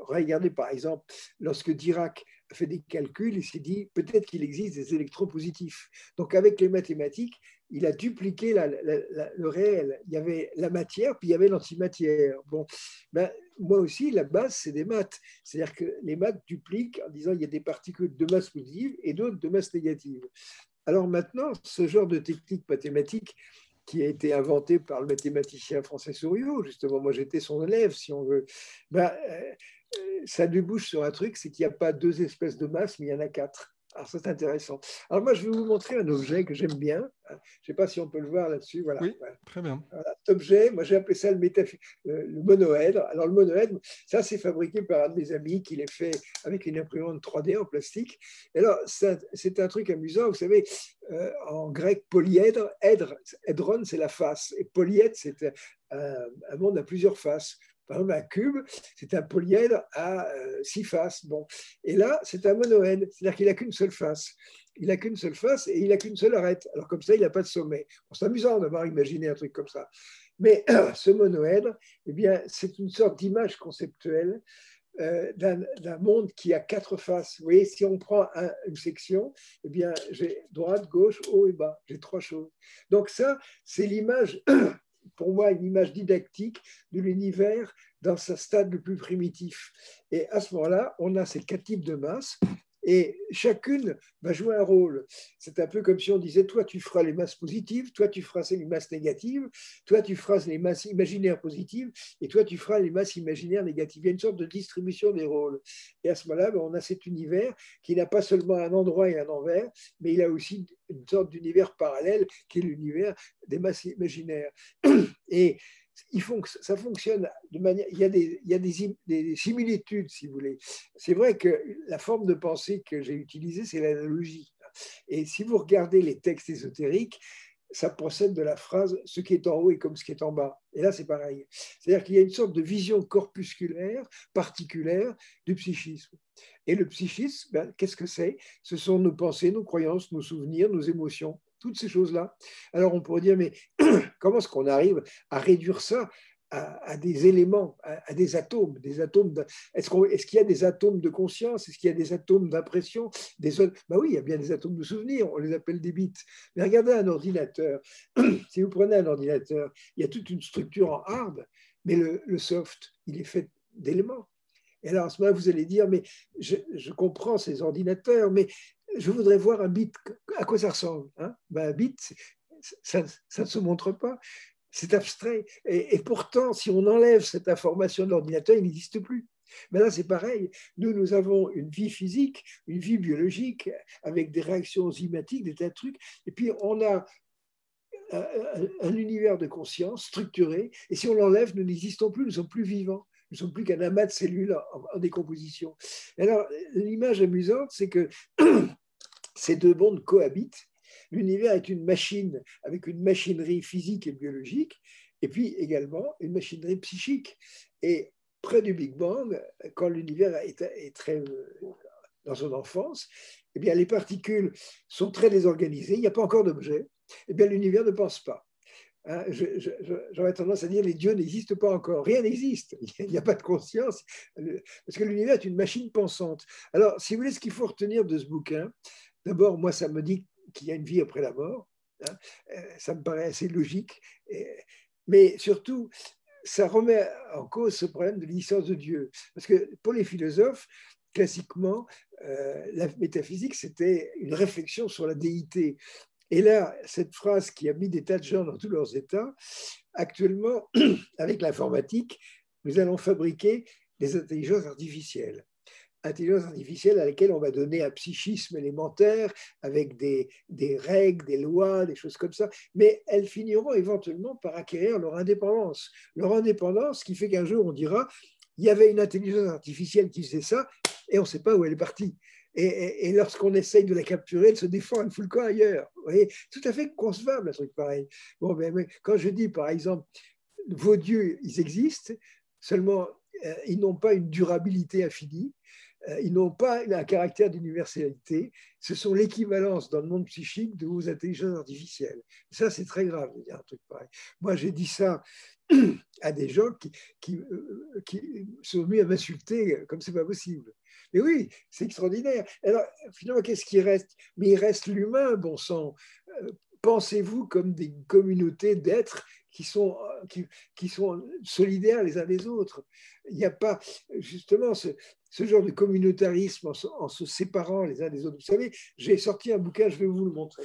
regardez par exemple, lorsque Dirac a fait des calculs, il s'est dit peut-être qu'il existe des électrons positifs. Donc avec les mathématiques, il a dupliqué le réel. Il y avait la matière, puis il y avait l'antimatière. Bon, ben, moi aussi, la base, c'est des maths. C'est-à-dire que les maths dupliquent en disant il y a des particules de masse positive et d'autres de masse négative. Alors maintenant, ce genre de technique mathématique qui a été inventé par le mathématicien français Souriau, justement, moi j'étais son élève, si on veut, ben, euh, euh, ça débouche sur un truc, c'est qu'il n'y a pas deux espèces de masse, mais il y en a quatre. Alors, c'est intéressant. Alors, moi, je vais vous montrer un objet que j'aime bien. Je ne sais pas si on peut le voir là-dessus. Voilà. Oui, très bien. cet objet, moi, j'ai appelé ça le, le monoèdre. Alors, le monoèdre, ça, c'est fabriqué par un de mes amis qui l'a fait avec une imprimante 3D en plastique. Et alors, c'est un truc amusant. Vous savez, euh, en grec, polyèdre, èdre, èdron, c'est la face. Et polyèdre, c'est un, un monde à plusieurs faces. Par exemple, un cube, c'est un polyèdre à euh, six faces. Bon. Et là, c'est un monoèdre, c'est-à-dire qu'il n'a qu'une seule face. Il n'a qu'une seule face et il n'a qu'une seule arête. Alors comme ça, il n'a pas de sommet. c'est amusant d'avoir imaginé un truc comme ça. Mais ce monoèdre, eh bien, c'est une sorte d'image conceptuelle euh, d'un monde qui a quatre faces. Vous voyez, si on prend une section, eh bien, j'ai droite, gauche, haut et bas. J'ai trois choses. Donc ça, c'est l'image pour moi une image didactique de l'univers dans sa stade le plus primitif. Et à ce moment-là, on a ces quatre types de masses et chacune va jouer un rôle. C'est un peu comme si on disait, toi tu feras les masses positives, toi tu feras les masses négatives, toi tu feras les masses imaginaires positives, et toi tu feras les masses imaginaires négatives. Il y a une sorte de distribution des rôles. Et à ce moment-là, ben, on a cet univers qui n'a pas seulement un endroit et un envers, mais il a aussi une sorte d'univers parallèle qui est l'univers des masses imaginaires. Et ça fonctionne. Il y a, des, il y a des, similitudes, si vous voulez. C'est vrai que la forme de pensée que j'ai utilisée, c'est l'analogie. Et si vous regardez les textes ésotériques, ça procède de la phrase ce qui est en haut est comme ce qui est en bas. Et là, c'est pareil. C'est-à-dire qu'il y a une sorte de vision corpusculaire, particulière du psychisme. Et le psychisme, ben, qu'est-ce que c'est? Ce sont nos pensées, nos croyances, nos souvenirs, nos émotions toutes ces choses-là. Alors on pourrait dire, mais comment est-ce qu'on arrive à réduire ça à, des éléments, à, des atomes, des atomes. Est-ce, qu'il y a des atomes de conscience Est-ce qu'il y a des atomes d'impression des... Ben oui, il y a bien des atomes de souvenir, on les appelle des bits. Mais regardez un ordinateur. si vous prenez un ordinateur, il y a toute une structure en hard, mais le, soft, il est fait d'éléments. Et alors, à ce moment-là, vous allez dire, mais je, comprends ces ordinateurs, mais je voudrais voir un bit, à quoi ça ressemble hein ben, Un bit, ça, ne se montre pas, c'est abstrait. Et, pourtant, si on enlève cette information de l'ordinateur, il n'existe plus. Mais là, c'est pareil. Nous, nous avons une vie physique, une vie biologique, avec des réactions enzymatiques, des tas de trucs. Et puis, on a un, univers de conscience structuré. Et si on l'enlève, nous n'existons plus, nous ne sommes plus vivants. Nous ne sommes plus qu'un amas de cellules en, décomposition. alors, l'image amusante, c'est que Ces deux mondes cohabitent. L'univers est une machine avec une machinerie physique et biologique, et puis également une machinerie psychique. Et près du Big Bang, quand l'univers est, très euh, dans son enfance, eh bien, les particules sont très désorganisées, il n'y a pas encore d'objet, eh bien, l'univers ne pense pas. Hein, j'aurais tendance à dire les dieux n'existent pas encore, rien n'existe, il n'y a pas de conscience, parce que l'univers est une machine pensante. Alors, si vous voulez, ce qu'il faut retenir de ce bouquin, D'abord, moi, ça me dit qu'il y a une vie après la mort. Hein. Euh, ça me paraît assez logique. Mais surtout, ça remet en cause ce problème de l'existence de Dieu. Parce que pour les philosophes, classiquement, euh, la métaphysique, c'était une réflexion sur la déité. Et là, cette phrase qui a mis des tas de gens dans tous leurs états, actuellement, avec l'informatique, nous allons fabriquer des intelligences artificielles intelligence artificielle à laquelle on va donner un psychisme élémentaire avec des, des, règles, des lois, des choses comme ça, mais elles finiront éventuellement par acquérir leur indépendance. Leur indépendance qui fait qu'un jour on dira il y avait une intelligence artificielle qui faisait ça, et on ne sait pas où elle est partie. Et, lorsqu'on essaye de la capturer, elle se défend, elle fout le camp ailleurs. Vous voyez, tout à fait concevable un truc pareil. Bon, mais, quand je dis, par exemple, vos dieux, ils existent, seulement euh, ils n'ont pas une durabilité infinie, ils n'ont pas un caractère d'universalité. Ce sont l'équivalence dans le monde psychique de vos intelligences artificielles. Ça, c'est très grave de dire un truc pareil. Moi, j'ai dit ça à des gens qui, qui, euh, sont venus à m'insulter comme c'est pas possible. Mais oui, c'est extraordinaire. Alors, finalement, qu'est-ce qui reste? Mais il reste l'humain, bon sang. Euh, pensez-vous comme des communautés d'êtres qui sont, qui, sont solidaires les uns des autres? Il n'y a pas justement ce, ce, genre de communautarisme en se, séparant les uns des autres. Vous savez, j'ai sorti un bouquin, je vais vous le montrer.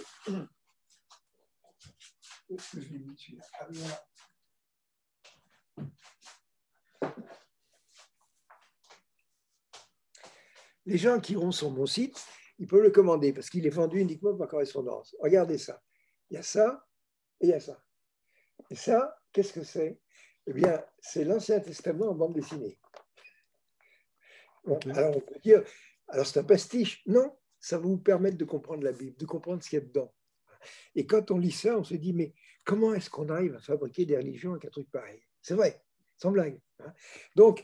Les gens qui iront sur mon site, ils peuvent le commander parce qu'il est vendu uniquement par correspondance. Regardez ça. Il y a ça et il y a ça. Et ça, qu'est-ce que c'est? Eh bien, c'est l'Ancien Testament en bande dessinée. Alors on peut dire, alors c'est un pastiche. Non, ça va vous permettre de comprendre la Bible, de comprendre ce qu'il y a dedans. Et quand on lit ça, on se dit, mais comment est-ce qu'on arrive à fabriquer des religions avec un truc pareil? C'est vrai, sans blague. Hein. Donc,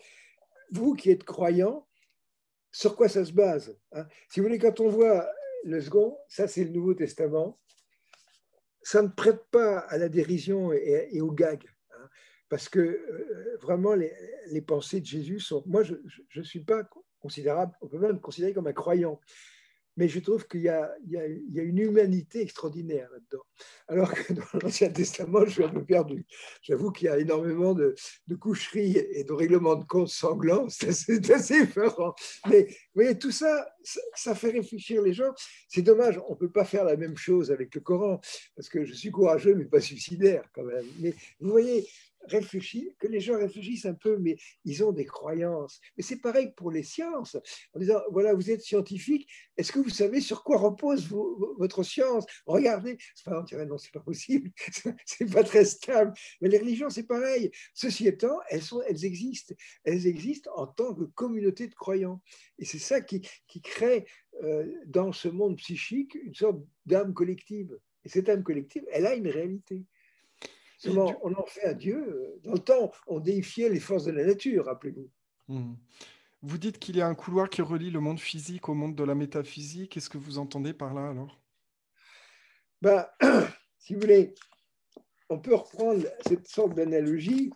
vous qui êtes croyants, sur quoi ça se base hein? Si vous voulez, quand on voit le second, ça c'est le Nouveau Testament, ça ne prête pas à la dérision et, au gag, parce que euh, vraiment les, pensées de Jésus sont. Moi, je ne suis pas considérable, on peut même me considérer comme un croyant mais je trouve qu'il y, a une humanité extraordinaire là-dedans. Alors que dans l'Ancien Testament, je suis un peu perdu. J'avoue qu'il y a énormément de, coucheries et de règlements de compte sanglants, c'est assez effrayant. Mais vous voyez, tout ça, ça, ça fait réfléchir les gens. C'est dommage, on ne peut pas faire la même chose avec le Coran, parce que je suis courageux, mais pas suicidaire quand même. Mais vous voyez, réfléchir, que les gens réfléchissent un peu, mais ils ont des croyances. Mais c'est pareil pour les sciences. En disant, voilà, vous êtes scientifique, est-ce que vous savez sur quoi repose votre science? Regardez, pas, on dirait non, c'est pas possible, c'est pas très stable. Mais les religions, c'est pareil. Ceci étant, elles, sont, elles existent. Elles existent en tant que communauté de croyants. Et c'est ça qui, qui crée euh, dans ce monde psychique une sorte d'âme collective. Et cette âme collective, elle a une réalité on en fait à Dieu. Dans le temps, on déifiait les forces de la nature, rappelez-vous. Hmm. Vous dites qu'il y a un couloir qui relie le monde physique au monde de la métaphysique. Qu'est-ce que vous entendez par là alors? Ben, Si vous voulez, on peut reprendre cette sorte d'analogie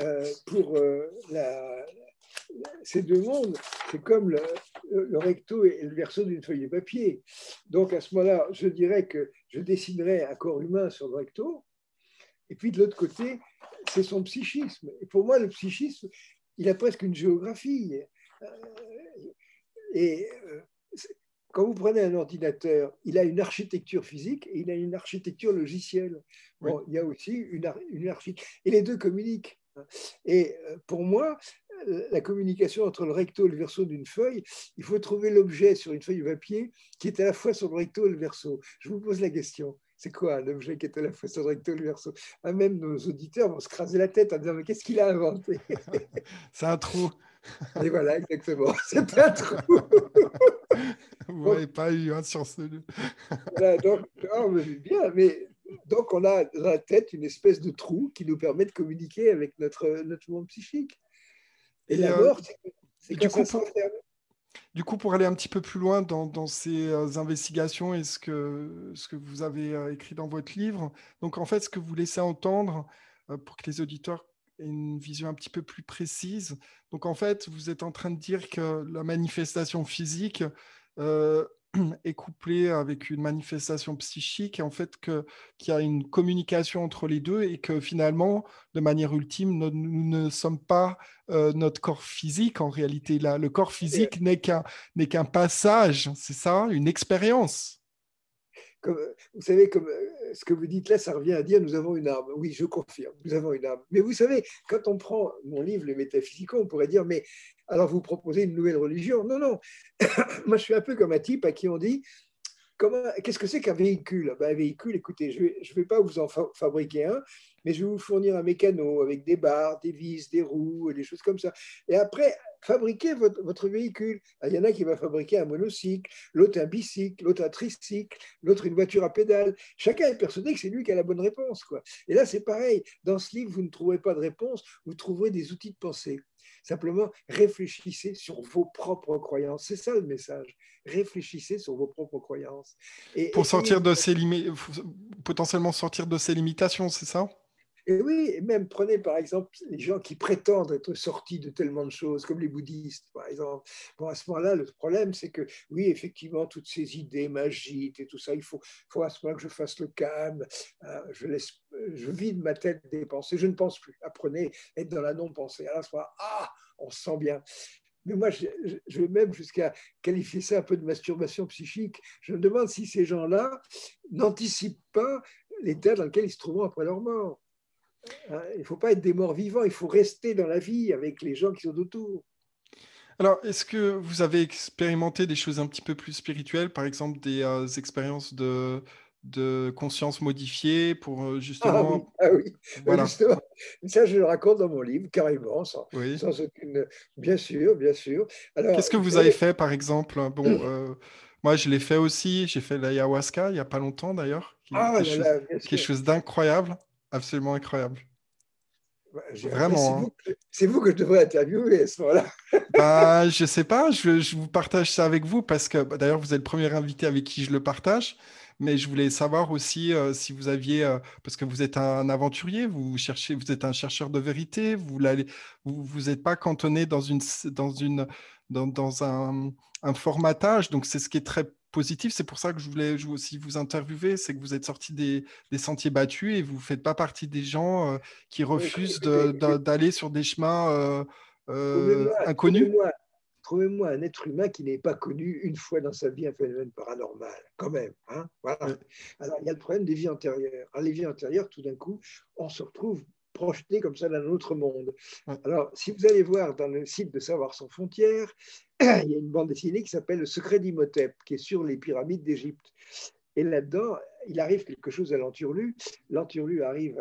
euh, pour euh, ces deux mondes. C'est comme le, le, recto et le verso d'une feuille de papier. Donc à ce moment-là, je dirais que je dessinerais un corps humain sur le recto et puis de l'autre côté, c'est son psychisme. Et pour moi, le psychisme, il a presque une géographie. Euh, et euh, quand vous prenez un ordinateur, il a une architecture physique et il a une architecture logicielle. Bon, il y a aussi une, une architecture. Et les deux communiquent. Et euh, pour moi, la communication entre le recto et le verso d'une feuille, il faut trouver l'objet sur une feuille de papier qui est à la fois sur le recto et le verso. Je vous pose la question c'est quoi l'objet qui est à la fois sur le recto et le verso? Ah, Même nos auditeurs vont se craser la tête en disant Mais qu'est-ce qu'il a inventé? C'est un trou. Et voilà, exactement. C'est un trou. Vous n'avez pas eu un sur ce. voilà, donc, oh, bien, mais donc on a dans la tête une espèce de trou qui nous permet de communiquer avec notre, notre monde psychique. Et, la euh, mort, c'est coup, ça du coup, pour aller un petit peu plus loin dans, ces euh, investigations et ce que, vous avez euh, écrit dans votre livre, donc en fait, ce que vous laissez entendre euh, pour que les auditeurs aient une vision un petit peu plus précise, donc en fait, vous êtes en train de dire que la manifestation physique est couplé avec une manifestation psychique, et en fait qu'il y a une communication entre les deux et que finalement, de manière ultime, nous, ne sommes pas euh, notre corps physique en réalité. Là, le corps physique n'est qu'un n'est qu'un passage, c'est ça, une expérience. Vous savez, comme euh, ce que vous dites là, ça revient à dire nous avons une âme. Oui, je confirme, nous avons une âme. Mais vous savez, quand on prend mon livre, Les métaphysiques, on pourrait dire mais alors vous proposez une nouvelle religion? Non, non. Moi, je suis un peu comme un type à qui on dit qu'est-ce que c'est qu'un véhicule? Ben, Un véhicule, écoutez, je ne vais pas vous en fabriquer un, mais je vais vous fournir un mécano avec des barres, des vis, des roues, des choses comme ça. Et après, fabriquez votre, votre véhicule. Il y en a qui va fabriquer un monocycle, l'autre un bicycle, l'autre un tricycle, l'autre une voiture à pédale. Chacun est persuadé que c'est lui qui a la bonne réponse. Quoi. Et là, c'est pareil. Dans ce livre, vous ne trouverez pas de réponse, vous trouverez des outils de pensée. Simplement, réfléchissez sur vos propres croyances. C'est ça le message. Réfléchissez sur vos propres croyances. Et, Pour sortir de ces limites, potentiellement sortir de ces limitations, c'est ça? Et oui, même prenez par exemple les gens qui prétendent être sortis de tellement de choses, comme les bouddhistes, par exemple. Bon, à ce moment-là, le problème, c'est que oui, effectivement, toutes ces idées magiques et tout ça, il faut, faut à ce moment que je fasse le calme, euh, je, laisse, je vide ma tête des pensées, je ne pense plus. Apprenez à être dans la non-pensée. À ce moment ah, on se sent bien. Mais moi, je vais même jusqu'à qualifier ça un peu de masturbation psychique. Je me demande si ces gens-là n'anticipent pas l'état dans lequel ils se trouveront après leur mort. Hein, il ne faut pas être des morts vivants, il faut rester dans la vie avec les gens qui sont autour. Alors, est-ce que vous avez expérimenté des choses un petit peu plus spirituelles, par exemple des euh, expériences de, de conscience modifiée pour euh, justement. Ah oui, ah voilà. justement. Ça, je le raconte dans mon livre, carrément, sans, sans aucune. Bien sûr, bien sûr. Qu'est-ce que vous avez fait, par exemple? Bon, euh, moi, je l'ai fait aussi. J'ai fait l'ayahuasca il n'y a pas longtemps, d'ailleurs. Ah, quelque chose d'incroyable absolument incroyable. Vraiment. Hein. C'est vous, que je devrais interviewer à ce moment-là. bah, je sais pas, je, vous partage ça avec vous parce que bah, d'ailleurs, vous êtes le premier invité avec qui je le partage. Mais je voulais savoir aussi euh, si vous aviez, euh, parce que vous êtes un aventurier, vous cherchez, vous êtes un chercheur de vérité, vous n'êtes vous, pas cantonné dans une, dans une, dans, dans un, un formatage. Donc c'est ce qui est très positif. C'est pour ça que je voulais aussi vous interviewer, c'est que vous êtes sorti des, sentiers battus et vous ne faites pas partie des gens euh, qui refusent d'aller sur des chemins euh, euh, inconnus. Trouvez-moi un être humain qui n'est pas connu une fois dans sa vie un phénomène paranormal, quand même. Hein voilà. Alors, il y a le problème des vies antérieures. les vies antérieures, tout d'un coup, on se retrouve projeté comme ça dans un autre monde. Alors, si vous allez voir dans le site de Savoir sans frontières, il y a une bande dessinée qui s'appelle Le secret d'Imhotep, qui est sur les pyramides d'Égypte. Et là-dedans, il arrive quelque chose à l'enturlu. L'enturlu arrive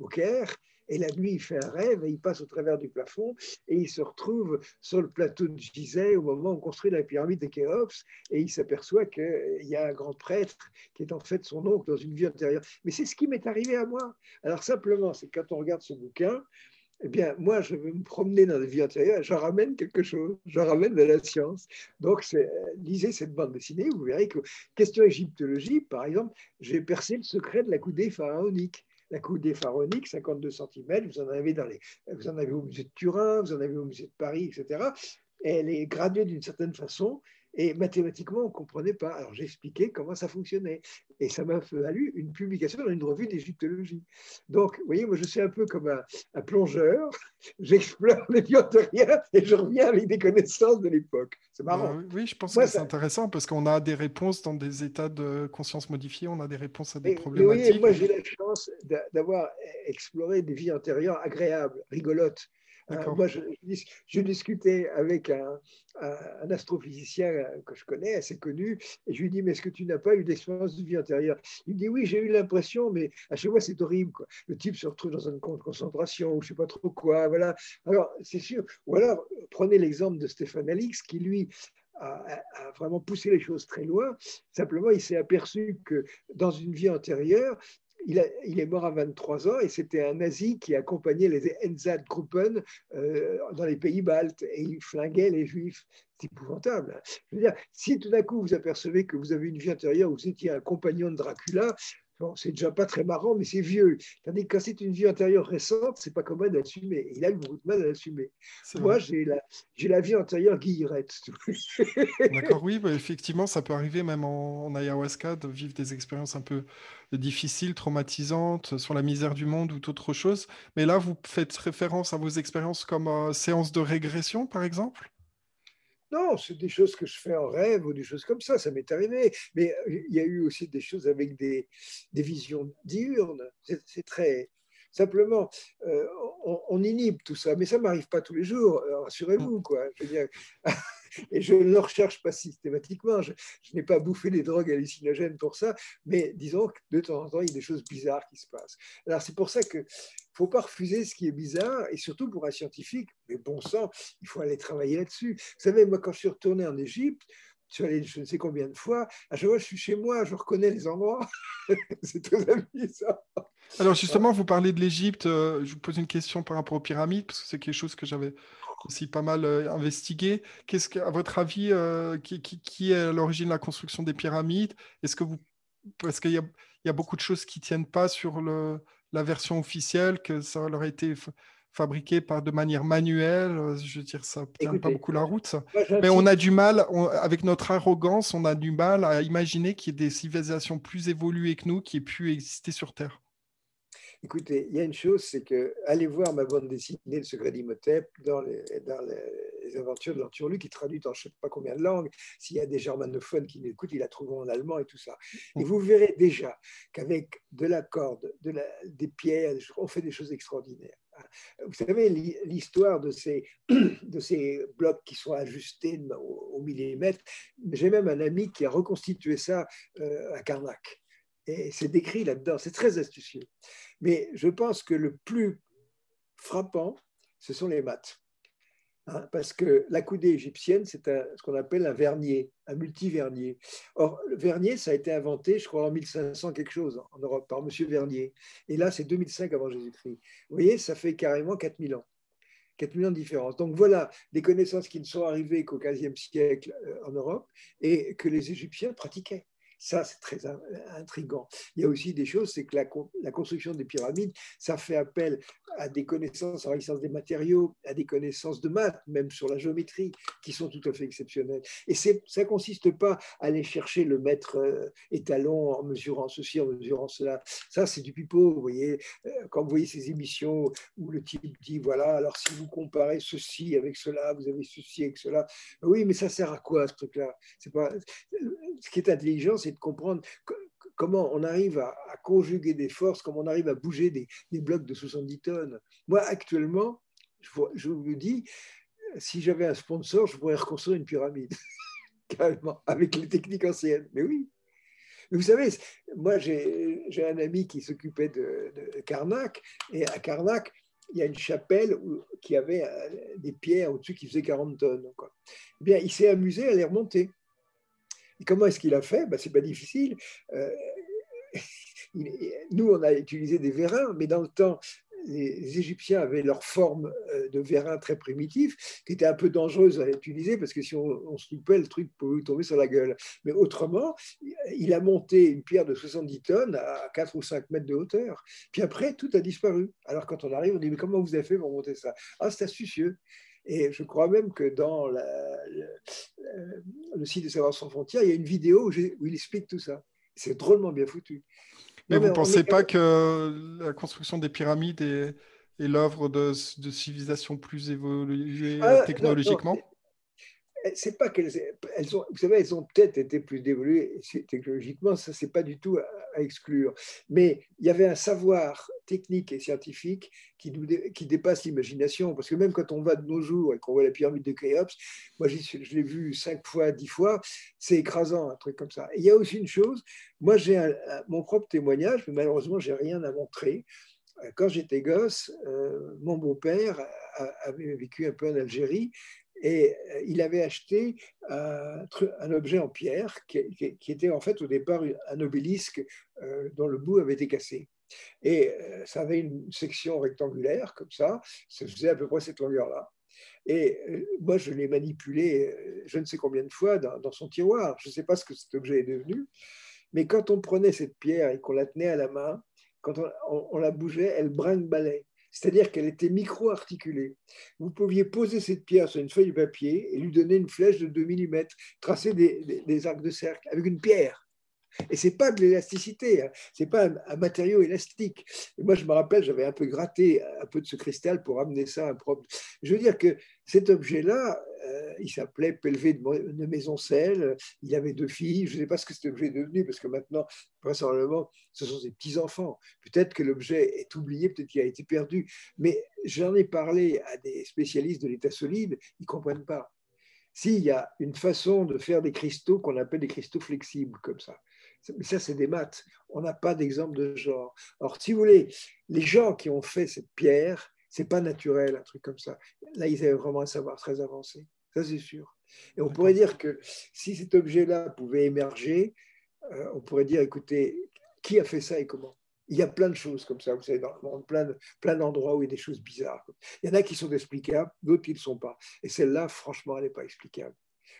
au Caire et la nuit, il fait un rêve et il passe au travers du plafond et il se retrouve sur le plateau de Gizeh au moment où on construit la pyramide de Khéops et il s'aperçoit qu'il y a un grand prêtre qui est en fait son oncle dans une vie antérieure. Mais c'est ce qui m'est arrivé à moi. Alors simplement, c'est quand on regarde ce bouquin, eh bien, moi, je veux me promener dans la vie antérieure, j'en ramène quelque chose, j'en ramène de la science. Donc, lisez cette bande dessinée, vous verrez que, question égyptologie, par exemple, j'ai percé le secret de la coudée pharaonique la coudée pharaonique, 52 cm, vous en avez dans les, vous en avez au musée de Turin, vous en avez au musée de Paris, etc. elle est graduée d'une certaine façon, et mathématiquement, on ne comprenait pas. Alors j'ai expliqué comment ça fonctionnait. Et ça m'a valu une publication dans une revue d'égyptologie. Donc, vous voyez, moi je suis un peu comme un, plongeur. J'explore les biotériens et je reviens avec des connaissances de l'époque. C'est marrant. oui, je pense que c'est intéressant parce qu'on a des réponses dans des états de conscience modifiés, on a des réponses à des problématiques. Oui, moi j'ai la chance d'avoir exploré des vies antérieures agréables, rigolotes. Euh, moi, je, discutais avec un, astrophysicien que je connais, assez connu, et je lui dis, mais est-ce que tu n'as pas eu d'expérience de vie antérieure? Il me dit, oui, j'ai eu l'impression, mais à chaque fois, c'est horrible. Quoi. Le type se retrouve dans un camp de concentration, ou je ne sais pas trop quoi. Voilà. Alors, c'est sûr. Ou alors, prenez l'exemple de Stéphane Alix, qui, lui, a, a, vraiment poussé les choses très loin. Simplement, il s'est aperçu que dans une vie antérieure, il, est mort à 23 ans et c'était un nazi qui accompagnait les Einsatzgruppen euh, dans les pays baltes et il flinguait les juifs. C'est épouvantable. Hein. Si tout d'un coup vous apercevez que vous avez une vie intérieure, vous étiez un compagnon de Dracula, c'est déjà pas très marrant, mais c'est vieux. Tandis que quand c'est une vie antérieure récente, c'est pas commun d'assumer. Il a beaucoup de mal à l'assumer. Moi, j'ai la, la vie antérieure guillerette. D'accord, oui, bah, effectivement, ça peut arriver même en, ayahuasca de vivre des expériences un peu difficiles, traumatisantes sur la misère du monde ou autre chose. Mais là, vous faites référence à vos expériences comme euh, séance de régression, par exemple? Non, c'est des choses que je fais en rêve ou des choses comme ça, ça m'est arrivé. Mais euh, il y a eu aussi des choses avec des, visions diurnes. C'est très. Simplement, euh, on, inhibe tout ça, mais ça ne m'arrive pas tous les jours, euh, rassurez-vous. Quoi. Et je ne le recherche pas systématiquement. Je, n'ai pas bouffé des drogues hallucinogènes pour ça, mais disons que de temps en temps, il y a des choses bizarres qui se passent. Alors c'est pour ça que faut pas refuser ce qui est bizarre, et surtout pour un scientifique, mais bon sang, il faut aller travailler là-dessus. Vous savez, moi, quand je suis retourné en Égypte, je suis allé je ne sais combien de fois, à chaque fois je suis chez moi, je reconnais les endroits. c'est très amusant. Alors justement, vous parlez de l'Égypte, euh, je vous pose une question par rapport aux pyramides, parce que c'est quelque chose que j'avais aussi pas mal euh, investigué. Qu'est-ce que, à votre avis, euh, qui, est à l'origine de la construction des pyramides? Est-ce que vous, parce qu'il y y a beaucoup de choses qui tiennent pas sur le, la version officielle, que ça leur a été fabriqué par de manière manuelle. Euh, je veux dire, ça ne tient pas beaucoup la route. Mais on a du mal, avec notre arrogance, on a du mal à imaginer qu'il y ait des civilisations plus évoluées que nous qui aient pu exister sur Terre. Écoutez, il y a une chose, c'est que allez voir ma bande dessinée, Le secret d'Imhotep, dans les, dans les, aventures de l'Anturlu, qui est traduite en je ne sais pas combien de langues. S'il y a des germanophones qui m'écoutent, ils la trouveront en allemand et tout ça. Et vous verrez déjà qu'avec de la corde, de la, des pierres, on fait des choses extraordinaires. Vous savez, l'histoire de ces, de ces blocs qui sont ajustés au, millimètre, j'ai même un ami qui a reconstitué ça euh, à Karnak. Et c'est décrit là-dedans, c'est très astucieux. Mais je pense que le plus frappant, ce sont les maths. Hein, parce que la coudée égyptienne, c'est ce qu'on appelle un vernier, un multivernier. Or, le vernier, ça a été inventé, je crois, en 1500 quelque chose en Europe, par M. Vernier. Et là, c'est 2005 avant Jésus-Christ. Vous voyez, ça fait carrément 4000 ans. 4000 ans de différence. Donc voilà des connaissances qui ne sont arrivées qu'au XVe siècle euh, en Europe et que les Égyptiens pratiquaient. Ça, c'est très intrigant. Il y a aussi des choses, c'est que la, construction des pyramides, ça fait appel à des connaissances en résistance des matériaux, à des connaissances de maths, même sur la géométrie, qui sont tout à fait exceptionnelles. Et ça ne consiste pas à aller chercher le maître euh, étalon en mesurant ceci, en mesurant cela. Ça, c'est du pipeau, vous voyez. Euh, quand vous voyez ces émissions où le type dit, voilà, alors si vous comparez ceci avec cela, vous avez ceci avec cela. Oui, mais ça sert à quoi, ce truc-là? Pas... Ce qui est intelligent, c'est comprendre comment on arrive à, conjuguer des forces, comment on arrive à bouger des, blocs de 70 tonnes. Moi, actuellement, je, vous le dis, si j'avais un sponsor, je pourrais reconstruire une pyramide, carrément, avec les techniques anciennes. Mais oui. vous savez, moi, j'ai un ami qui s'occupait de, Karnak, et à Karnak, il y a une chapelle qui avait euh, des pierres au-dessus qui faisaient 40 tonnes. Eh bien, il s'est amusé à les remonter. Comment est-ce qu'il a fait? Ben, C'est pas difficile. Euh, nous, on a utilisé des vérins, mais dans le temps, les Égyptiens avaient leur forme euh, de vérin très primitif, qui était un peu dangereuse à utiliser parce que si on, se loupait, le truc pouvait tomber sur la gueule. Mais autrement, il a monté une pierre de 70 tonnes à 4 ou 5 mètres de hauteur. Puis après, tout a disparu. Alors quand on arrive, on dit Mais comment vous avez fait pour monter ça? Ah, c'est astucieux. Et je crois même que dans le, site de Savoir sans frontières, il y a une vidéo où, il explique tout ça. C'est drôlement bien foutu. Mais vous ne pensez pas que la construction des pyramides est, l'œuvre de, de, civilisations plus évoluées ah, technologiquement? C'est pas qu'elles elles ont, vous savez, elles ont peut-être été plus développées technologiquement, ça c'est pas du tout à, exclure. Mais il y avait un savoir technique et scientifique qui, nous, qui dépasse l'imagination, parce que même quand on va de nos jours et qu'on voit la pyramide de Khéops, moi je l'ai vu cinq fois, dix fois, c'est écrasant un truc comme ça. Il y a aussi une chose, moi j'ai mon propre témoignage, mais malheureusement j'ai rien à montrer. Quand j'étais gosse, euh, mon beau-père avait vécu un peu en Algérie et euh, il avait acheté un, objet en pierre qui, était en fait au départ un obélisque euh, dont le bout avait été cassé. Et euh, ça avait une section rectangulaire comme ça, ça faisait à peu près cette longueur-là. Et moi, je l'ai manipulé je ne sais combien de fois dans, son tiroir. Je ne sais pas ce que cet objet est devenu, mais quand on prenait cette pierre et qu'on la tenait à la main, quand on, la bougeait, elle brinque-ballait c'est-à-dire qu'elle était micro-articulée. Vous pouviez poser cette pierre sur une feuille de papier et lui donner une flèche de 2 mm, tracer des, arcs de cercle avec une pierre. Et c'est pas de l'élasticité, hein. c'est pas un, matériau élastique. Moi, je me rappelle, j'avais un peu gratté un peu de ce cristal pour amener ça à un propre. Je veux dire que cet objet-là, euh, il s'appelait Pelvé de Maisoncelle, il avait deux filles, je ne sais pas ce que cet objet est devenu, parce que maintenant, vraisemblablement, ce sont ses petits-enfants. Peut-être que l'objet est oublié, peut-être qu'il a été perdu, mais j'en ai parlé à des spécialistes de l'état solide, ils ne comprennent pas. s'il y a une façon de faire des cristaux qu'on appelle des cristaux flexibles, comme ça. Mais ça, c'est des maths. On n'a pas d'exemple de genre. Alors, si vous voulez, les gens qui ont fait cette pierre, c'est pas naturel, un truc comme ça. Là, ils avaient vraiment un savoir très avancé. Ça, c'est sûr. Et on pourrait dire que si cet objet-là pouvait émerger, euh, on pourrait dire, écoutez, qui a fait ça et comment? Il y a plein de choses comme ça, vous savez, dans le monde, plein, plein d'endroits où il y a des choses bizarres. Il y en a qui sont explicables, d'autres qui ne le sont pas. Et celle-là, franchement, elle n'est pas explicable.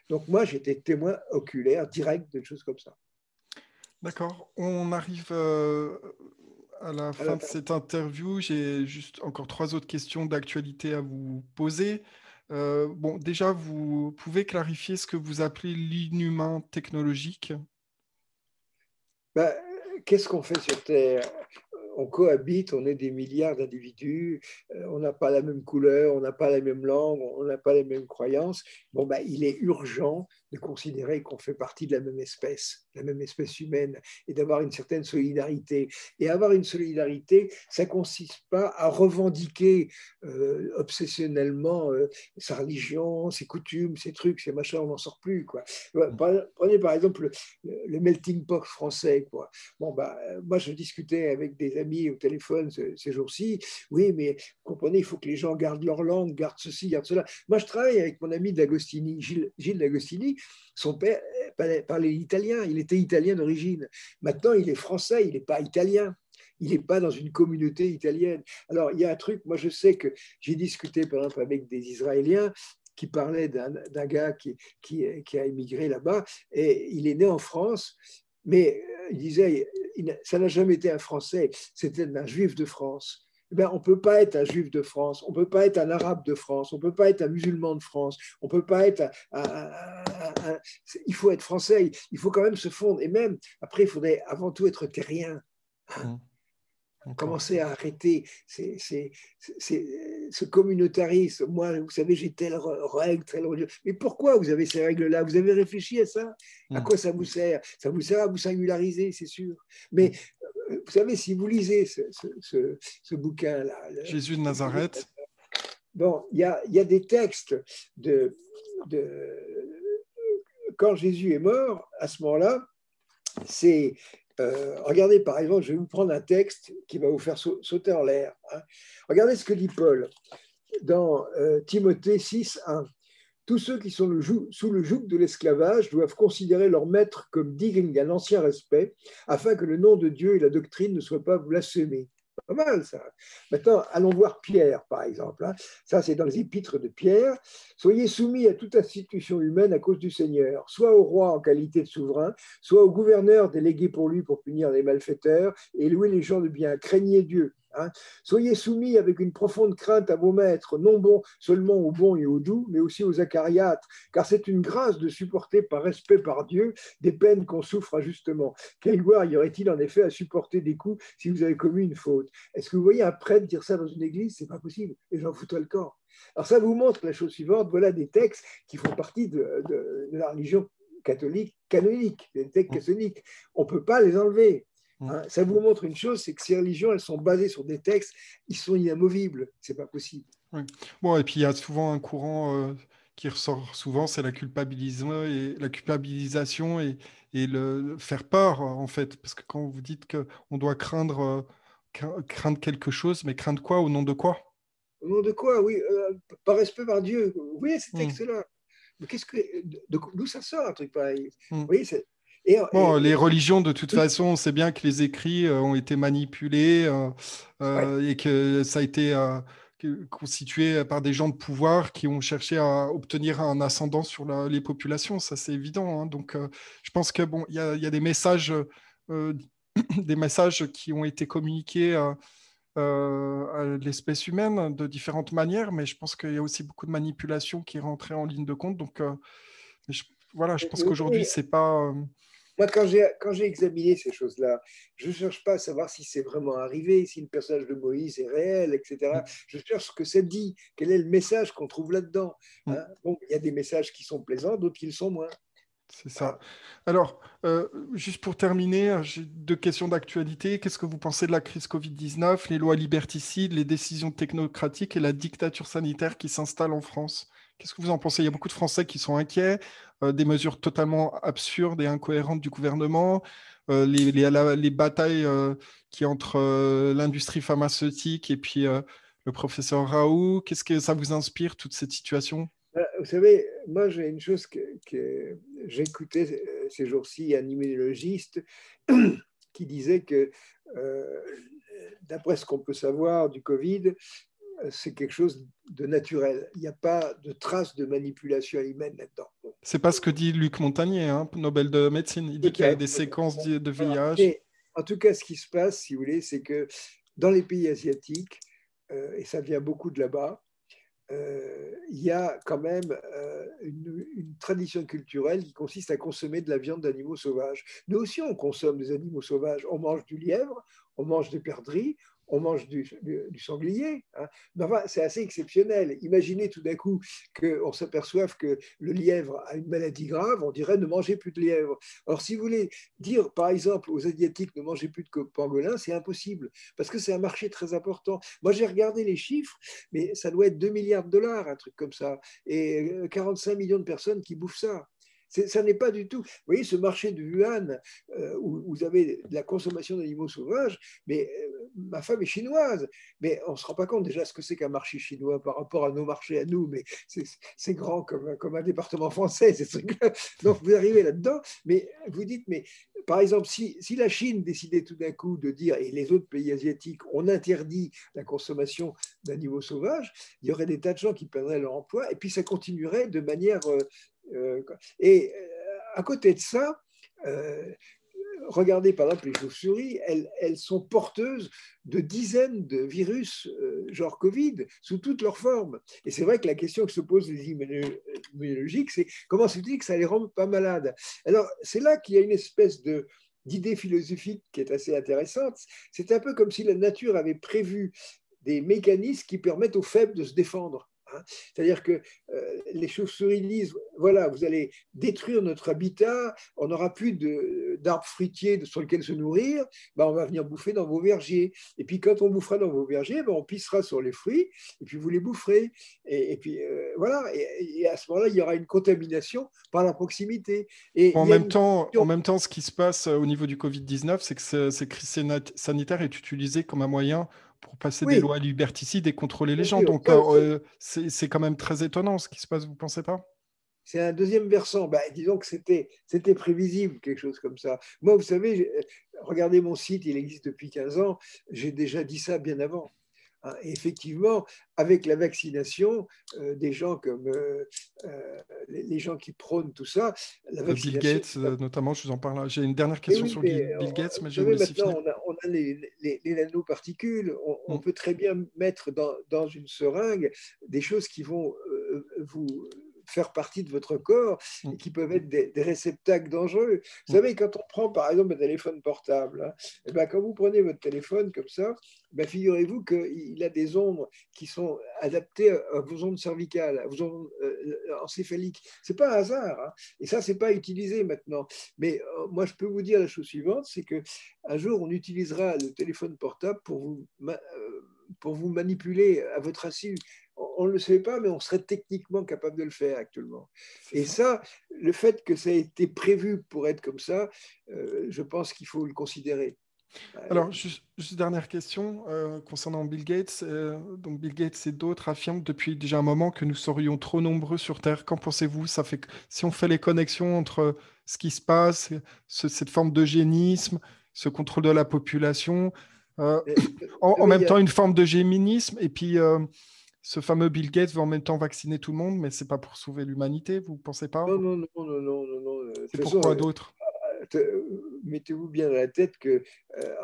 Donc moi, j'étais témoin oculaire, direct de choses comme ça. D'accord. On arrive euh, à la fin de cette interview. J'ai juste encore trois autres questions d'actualité à vous poser. Euh, bon, déjà, vous pouvez clarifier ce que vous appelez l'inhumain technologique? Ben, Qu'est-ce qu'on fait sur Terre? On cohabite, on est des milliards d'individus, euh, on n'a pas la même couleur, on n'a pas la même langue, on n'a pas les mêmes croyances. Bon, ben, il est urgent de considérer qu'on fait partie de la même espèce, la même espèce humaine, et d'avoir une certaine solidarité. Et avoir une solidarité, ça ne consiste pas à revendiquer euh, obsessionnellement euh, sa religion, ses coutumes, ses trucs, ses machins, on n'en sort plus. Quoi. Prenez par exemple le, melting pot français. Quoi. Bon, bah, moi, je discutais avec des amis au téléphone ces, jours-ci. Oui, mais comprenez, il faut que les gens gardent leur langue, gardent ceci, gardent cela. Moi, je travaille avec mon ami D'Agostini, Gilles, Gilles D'Agostini, son père parlait italien, il était italien d'origine. Maintenant, il est français, il n'est pas italien. Il n'est pas dans une communauté italienne. Alors, il y a un truc, moi je sais que j'ai discuté par exemple avec des Israéliens qui parlaient d'un gars qui, a émigré là-bas, et il est né en France, mais euh, il disait, ça n'a jamais été un Français, c'était un juif de France. Eh on ne peut pas être un juif de France, on ne peut pas être un arabe de France, on ne peut pas être un musulman de France, on peut pas être un, il faut être français, il faut quand même se fondre. Et même, après, il faudrait avant tout être terrien. Mmh. Commencer à arrêter ce communautarisme. Moi, vous savez, j'ai telle règle, telle religion. Mais pourquoi vous avez ces règles-là? Vous avez réfléchi à ça? À mmh. quoi ça vous sert? Ça vous sert à vous singulariser, c'est sûr. Mais mmh vous savez, si vous lisez ce, bouquin-là. Jésus de Nazareth. Bon, il y a, y a, des textes de, de, Quand Jésus est mort, à ce moment-là, c'est. Euh, regardez, par exemple, je vais vous prendre un texte qui va vous faire sauter en l'air. Hein. Regardez ce que dit Paul dans euh, Timothée 6, 1. Tous ceux qui sont sous le joug de l'esclavage doivent considérer leur maître comme digne d'un ancien respect, afin que le nom de Dieu et la doctrine ne soient pas blasphémés. Pas mal ça. Maintenant, allons voir Pierre, par exemple. Hein. Ça, c'est dans les épîtres de Pierre. Soyez soumis à toute institution humaine à cause du Seigneur, soit au roi en qualité de souverain, soit au gouverneur délégué pour lui pour punir les malfaiteurs et louer les gens de bien. Craignez Dieu. Hein. Soyez soumis avec une profonde crainte à vos maîtres, non bons seulement aux bons et aux doux, mais aussi aux acariates, car c'est une grâce de supporter par respect par Dieu des peines qu'on souffre injustement. Quelle gloire y aurait-il en effet à supporter des coups si vous avez commis une faute? Est-ce que vous voyez un prêtre dire ça dans une église? C'est pas possible. Les gens foutent le corps. Alors ça vous montre la chose suivante. Voilà des textes qui font partie de, la religion catholique canonique, des textes catholiques. On ne peut pas les enlever. Mm. Hein, ça vous montre une chose, c'est que ces religions, elles sont basées sur des textes, ils sont inamovibles. C'est pas possible. Bon, et puis il y a souvent un courant euh, qui ressort souvent, c'est la culpabilisation et la culpabilisation et, et, le faire peur en fait, parce que quand vous dites que on doit craindre euh, craindre quelque chose, mais craindre quoi? Au nom de quoi? Au nom de quoi? Oui, euh, par respect par Dieu. Vous voyez ces mm. textes-là? Mais qu'est-ce que d'où ça sort un truc pareil? Mm. Vous voyez, bon, les religions, de toute façon, on sait bien que les écrits euh, ont été manipulés euh, euh, et que ça a été constitué par des gens de pouvoir qui ont cherché à obtenir un ascendant sur les populations. Ça, c'est évident. Hein. Donc, je pense que bon, il y, a des messages, des messages qui ont été communiqués. à l'espèce humaine de différentes manières, mais je pense qu'il y a aussi beaucoup de manipulation qui est rentrée en ligne de compte. Donc, voilà, je pense qu'aujourd'hui, c'est pas. Moi, quand j'ai examiné ces choses-là, je ne cherche pas à savoir si c'est vraiment arrivé, si le personnage de Moïse est réel, etc. Je cherche ce que ça dit, quel est le message qu'on trouve là-dedans. Mm. Hein. bon, il y a des messages qui sont plaisants, d'autres qui le sont moins. C'est ça. Alors, euh, juste pour terminer, j'ai deux questions d'actualité. Qu'est-ce que vous pensez de la crise Covid-19, les lois liberticides, les décisions technocratiques et la dictature sanitaire qui s'installe en France? Qu'est-ce que vous en pensez? Il y a beaucoup de Français qui sont inquiets, des mesures totalement absurdes et incohérentes du gouvernement, les, les, batailles qui entre l'industrie pharmaceutique et puis le professeur Raoult. Qu'est-ce que ça vous inspire, toute cette situation? Vous savez, moi j'ai une chose que, que j'écoutais ces jours-ci, un immunologiste qui disait que d'après ce qu'on peut savoir du Covid, c'est quelque chose de naturel. Il n'y a pas de trace de manipulation humaine là-dedans. C'est pas ce que dit Luc Montagnier, hein, Nobel de médecine. Il dit qu'il y a des séquences de VIH. en tout cas, ce qui se passe, si vous voulez, c'est que dans les pays asiatiques, euh, et ça vient beaucoup de là-bas, euh, il y a quand même euh, une, une, tradition culturelle qui consiste à consommer de la viande d'animaux sauvages. Nous aussi, on consomme des animaux sauvages. On mange du lièvre, on mange des perdrix, on mange du, sanglier. Hein. c'est assez exceptionnel. Imaginez tout d'un coup qu'on s'aperçoive que le lièvre a une maladie grave, on dirait ne mangez plus de lièvre. Alors, si vous voulez dire, par exemple, aux Asiatiques ne mangez plus de pangolin, c'est impossible, parce que c'est un marché très important. Moi, j'ai regardé les chiffres, mais ça doit être 2 milliards de dollars, un truc comme ça, et 45 euh, millions de personnes qui bouffent ça. Ça n'est pas du tout. Vous voyez, ce marché de Wuhan, euh, où vous avez de la consommation d'animaux sauvages, mais euh, ma femme est chinoise, mais on ne se rend pas compte déjà ce que c'est qu'un marché chinois par rapport à nos marchés à nous, mais c'est grand comme, comme un département français. Donc vous arrivez là-dedans, mais vous dites, mais par exemple, si, si la Chine décidait tout d'un coup de dire, et les autres pays asiatiques, on interdit la consommation d'animaux sauvages, il y aurait des tas de gens qui perdraient leur emploi, et puis ça continuerait de manière euh, et euh, à côté de ça, euh, regardez par exemple les chauves-souris, elles, sont porteuses de dizaines de virus, genre Covid, sous toutes leurs formes. Et c'est vrai que la question que se posent les immunologiques, c'est comment se dit que ça les rend pas malades? Alors, c'est là qu'il y a une espèce d'idée philosophique qui est assez intéressante. C'est un peu comme si la nature avait prévu des mécanismes qui permettent aux faibles de se défendre. Hein. C'est-à-dire que euh, les chauves-souris disent, voilà, vous allez détruire notre habitat, on n'aura plus d'arbres fruitiers sur lesquels se nourrir, ben on va venir bouffer dans vos vergers. Et puis quand on bouffera dans vos vergers, ben on pissera sur les fruits, et puis vous les boufferez. Et, puis euh, voilà, et, à ce moment-là, il y aura une contamination par la proximité. Et en, même temps, en même temps, ce qui se passe euh, au niveau du Covid-19, c'est que cette crise sanitaire est utilisée comme un moyen pour passer des lois liberticides et contrôler les gens. Donc, euh, c'est quand même très étonnant ce qui se passe, vous ne pensez pas? C'est un deuxième versant. Bah, disons que c'était prévisible, quelque chose comme ça. Moi, vous savez, regardez mon site, il existe depuis 15 ans. J'ai déjà dit ça bien avant. Hein, effectivement, avec la vaccination, euh, des gens comme euh, euh, les, gens qui prônent tout ça, la Bill Gates, notamment, je vous en parle. J'ai une dernière question sur Bill Gates, mais je vais maintenant, on a, on a les, les, nanoparticules. On, mm. peut très bien mettre dans, dans, une seringue des choses qui vont vous faire partie de votre corps et mm. qui peuvent être des, réceptacles dangereux. Vous mm. savez, quand on prend par exemple un téléphone portable, hein, et eh ben, quand vous prenez votre téléphone comme ça, ben, figurez-vous qu'il a des ondes qui sont adaptées à vos ondes cervicales, à vos ondes euh, encéphaliques. C'est pas un hasard. Hein. Et ça, c'est pas utilisé maintenant. Mais euh, moi, je peux vous dire la chose suivante, c'est que un jour, on utilisera le téléphone portable pour vous, euh, pour vous manipuler à votre insu on ne le sait pas, mais on serait techniquement capable de le faire actuellement. Et ça, le fait que ça ait été prévu pour être comme ça, euh, je pense qu'il faut le considérer. Alors, juste, dernière question euh, concernant Bill Gates. Euh, donc, Bill Gates et d'autres affirment depuis déjà un moment que nous serions trop nombreux sur Terre. Qu'en pensez-vous? Ça fait si on fait les connexions entre ce qui se passe, cette forme d'eugénisme, ce contrôle de la population, en, en, même temps une forme d'eugénisme, et puis ce fameux Bill Gates veut en même temps vacciner tout le monde, mais c'est pas pour sauver l'humanité, vous pensez pas? Non, non, non, non, non, non. Euh, c'est pourquoi euh, d'autres? euh, Mettez-vous bien dans la tête que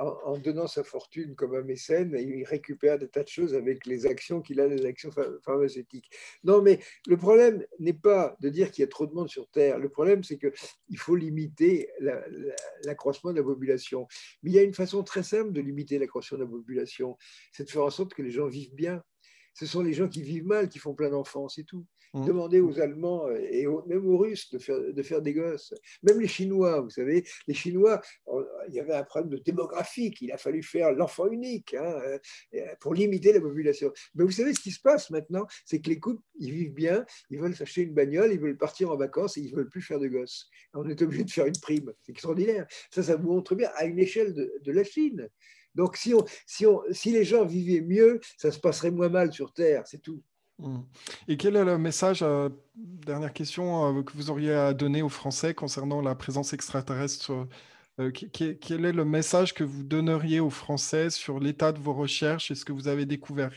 en, donnant sa fortune comme un mécène, il récupère des tas de choses avec les actions qu'il a, les actions pharmaceutiques. Non, mais le problème n'est pas de dire qu'il y a trop de monde sur Terre. Le problème, c'est qu'il faut limiter l'accroissement de la population. Mais il y a une façon très simple de limiter l'accroissement de la population, c'est de faire en sorte que les gens vivent bien ce sont les gens qui vivent mal qui font plein d'enfants, c'est tout. Mmh. Demandez aux Allemands et même aux Russes de faire, de faire des gosses. Même les Chinois, vous savez, les Chinois, il y avait un problème de démographique. Il a fallu faire l'enfant unique hein, euh, pour limiter la population. Mais vous savez, ce qui se passe maintenant, c'est que les couples, ils vivent bien, ils veulent s'acheter une bagnole, ils veulent partir en vacances et ils ne veulent plus faire de gosses. On est obligé de faire une prime. C'est extraordinaire. Ça, ça vous montre bien à une échelle de, de la Chine. Donc, si, on, si, on, si les gens vivaient mieux, ça se passerait moins mal sur Terre, c'est tout. Mmh. Et quel est le message, euh, dernière question, euh, que vous auriez à donner aux Français concernant la présence extraterrestre euh, Quel est le message que vous donneriez aux Français sur l'état de vos recherches et ce que vous avez découvert?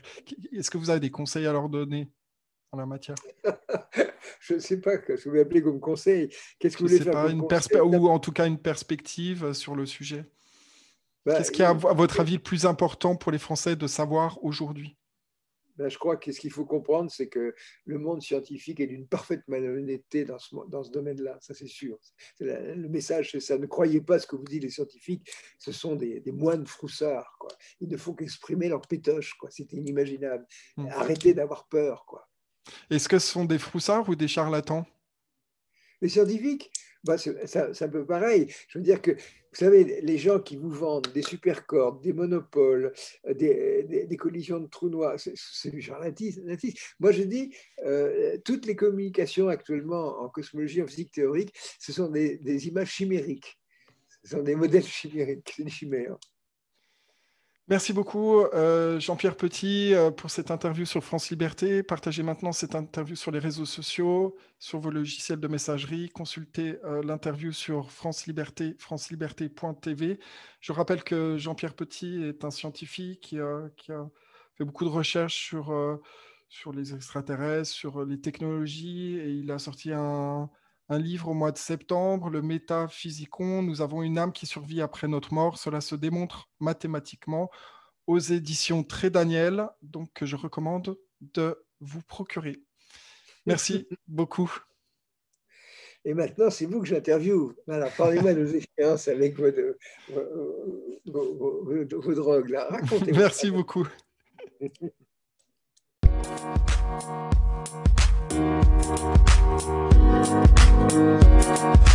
Est-ce que vous avez des conseils à leur donner en la matière? Je ne sais pas ce que vous appelez comme conseil. Qu'est-ce que vous voulez faire une Ou en tout cas une perspective sur le sujet bah, Qu'est-ce qui est, à votre avis, le plus important pour les Français de savoir aujourd'hui? Ben, je crois que ce qu'il faut comprendre, c'est que le monde scientifique est d'une parfaite malhonnêteté dans ce, dans ce domaine-là, ça c'est sûr. le message, c'est ça. Ne croyez pas ce que vous disent les scientifiques, ce sont des, moines froussards. Quoi. Ils ne font qu'exprimer leur pétoche, c'est inimaginable. Mmh. Arrêtez d'avoir peur. Quoi. Est-ce que ce sont des froussards ou des charlatans? Les scientifiques? Bah, c'est un peu pareil. Je veux dire que, vous savez, les gens qui vous vendent des supercordes, des monopoles, euh, des, collisions de trous noirs, c'est du charlatanisme. Moi, je dis, euh, toutes les communications actuellement en cosmologie, en physique théorique, ce sont des, des images chimériques. Ce sont des modèles chimériques, c'est une chimère. Merci beaucoup, euh, Jean-Pierre Petit, euh, pour cette interview sur France Liberté. Partagez maintenant cette interview sur les réseaux sociaux, sur vos logiciels de messagerie. Consultez euh, l'interview sur France Liberté, franceliberté.tv. Je rappelle que Jean-Pierre Petit est un scientifique qui a, fait beaucoup de recherches sur, sur les extraterrestres, sur les technologies, et il a sorti un, un livre au mois de septembre, le Métaphysicon, nous avons une âme qui survit après notre mort. Cela se démontre mathématiquement aux éditions Très Daniel, donc que je recommande de vous procurer. Merci beaucoup. Et maintenant, c'est vous que j'interviewe. Parlez-moi de vos expériences avec vos, drogues. Merci beaucoup. We'll be right.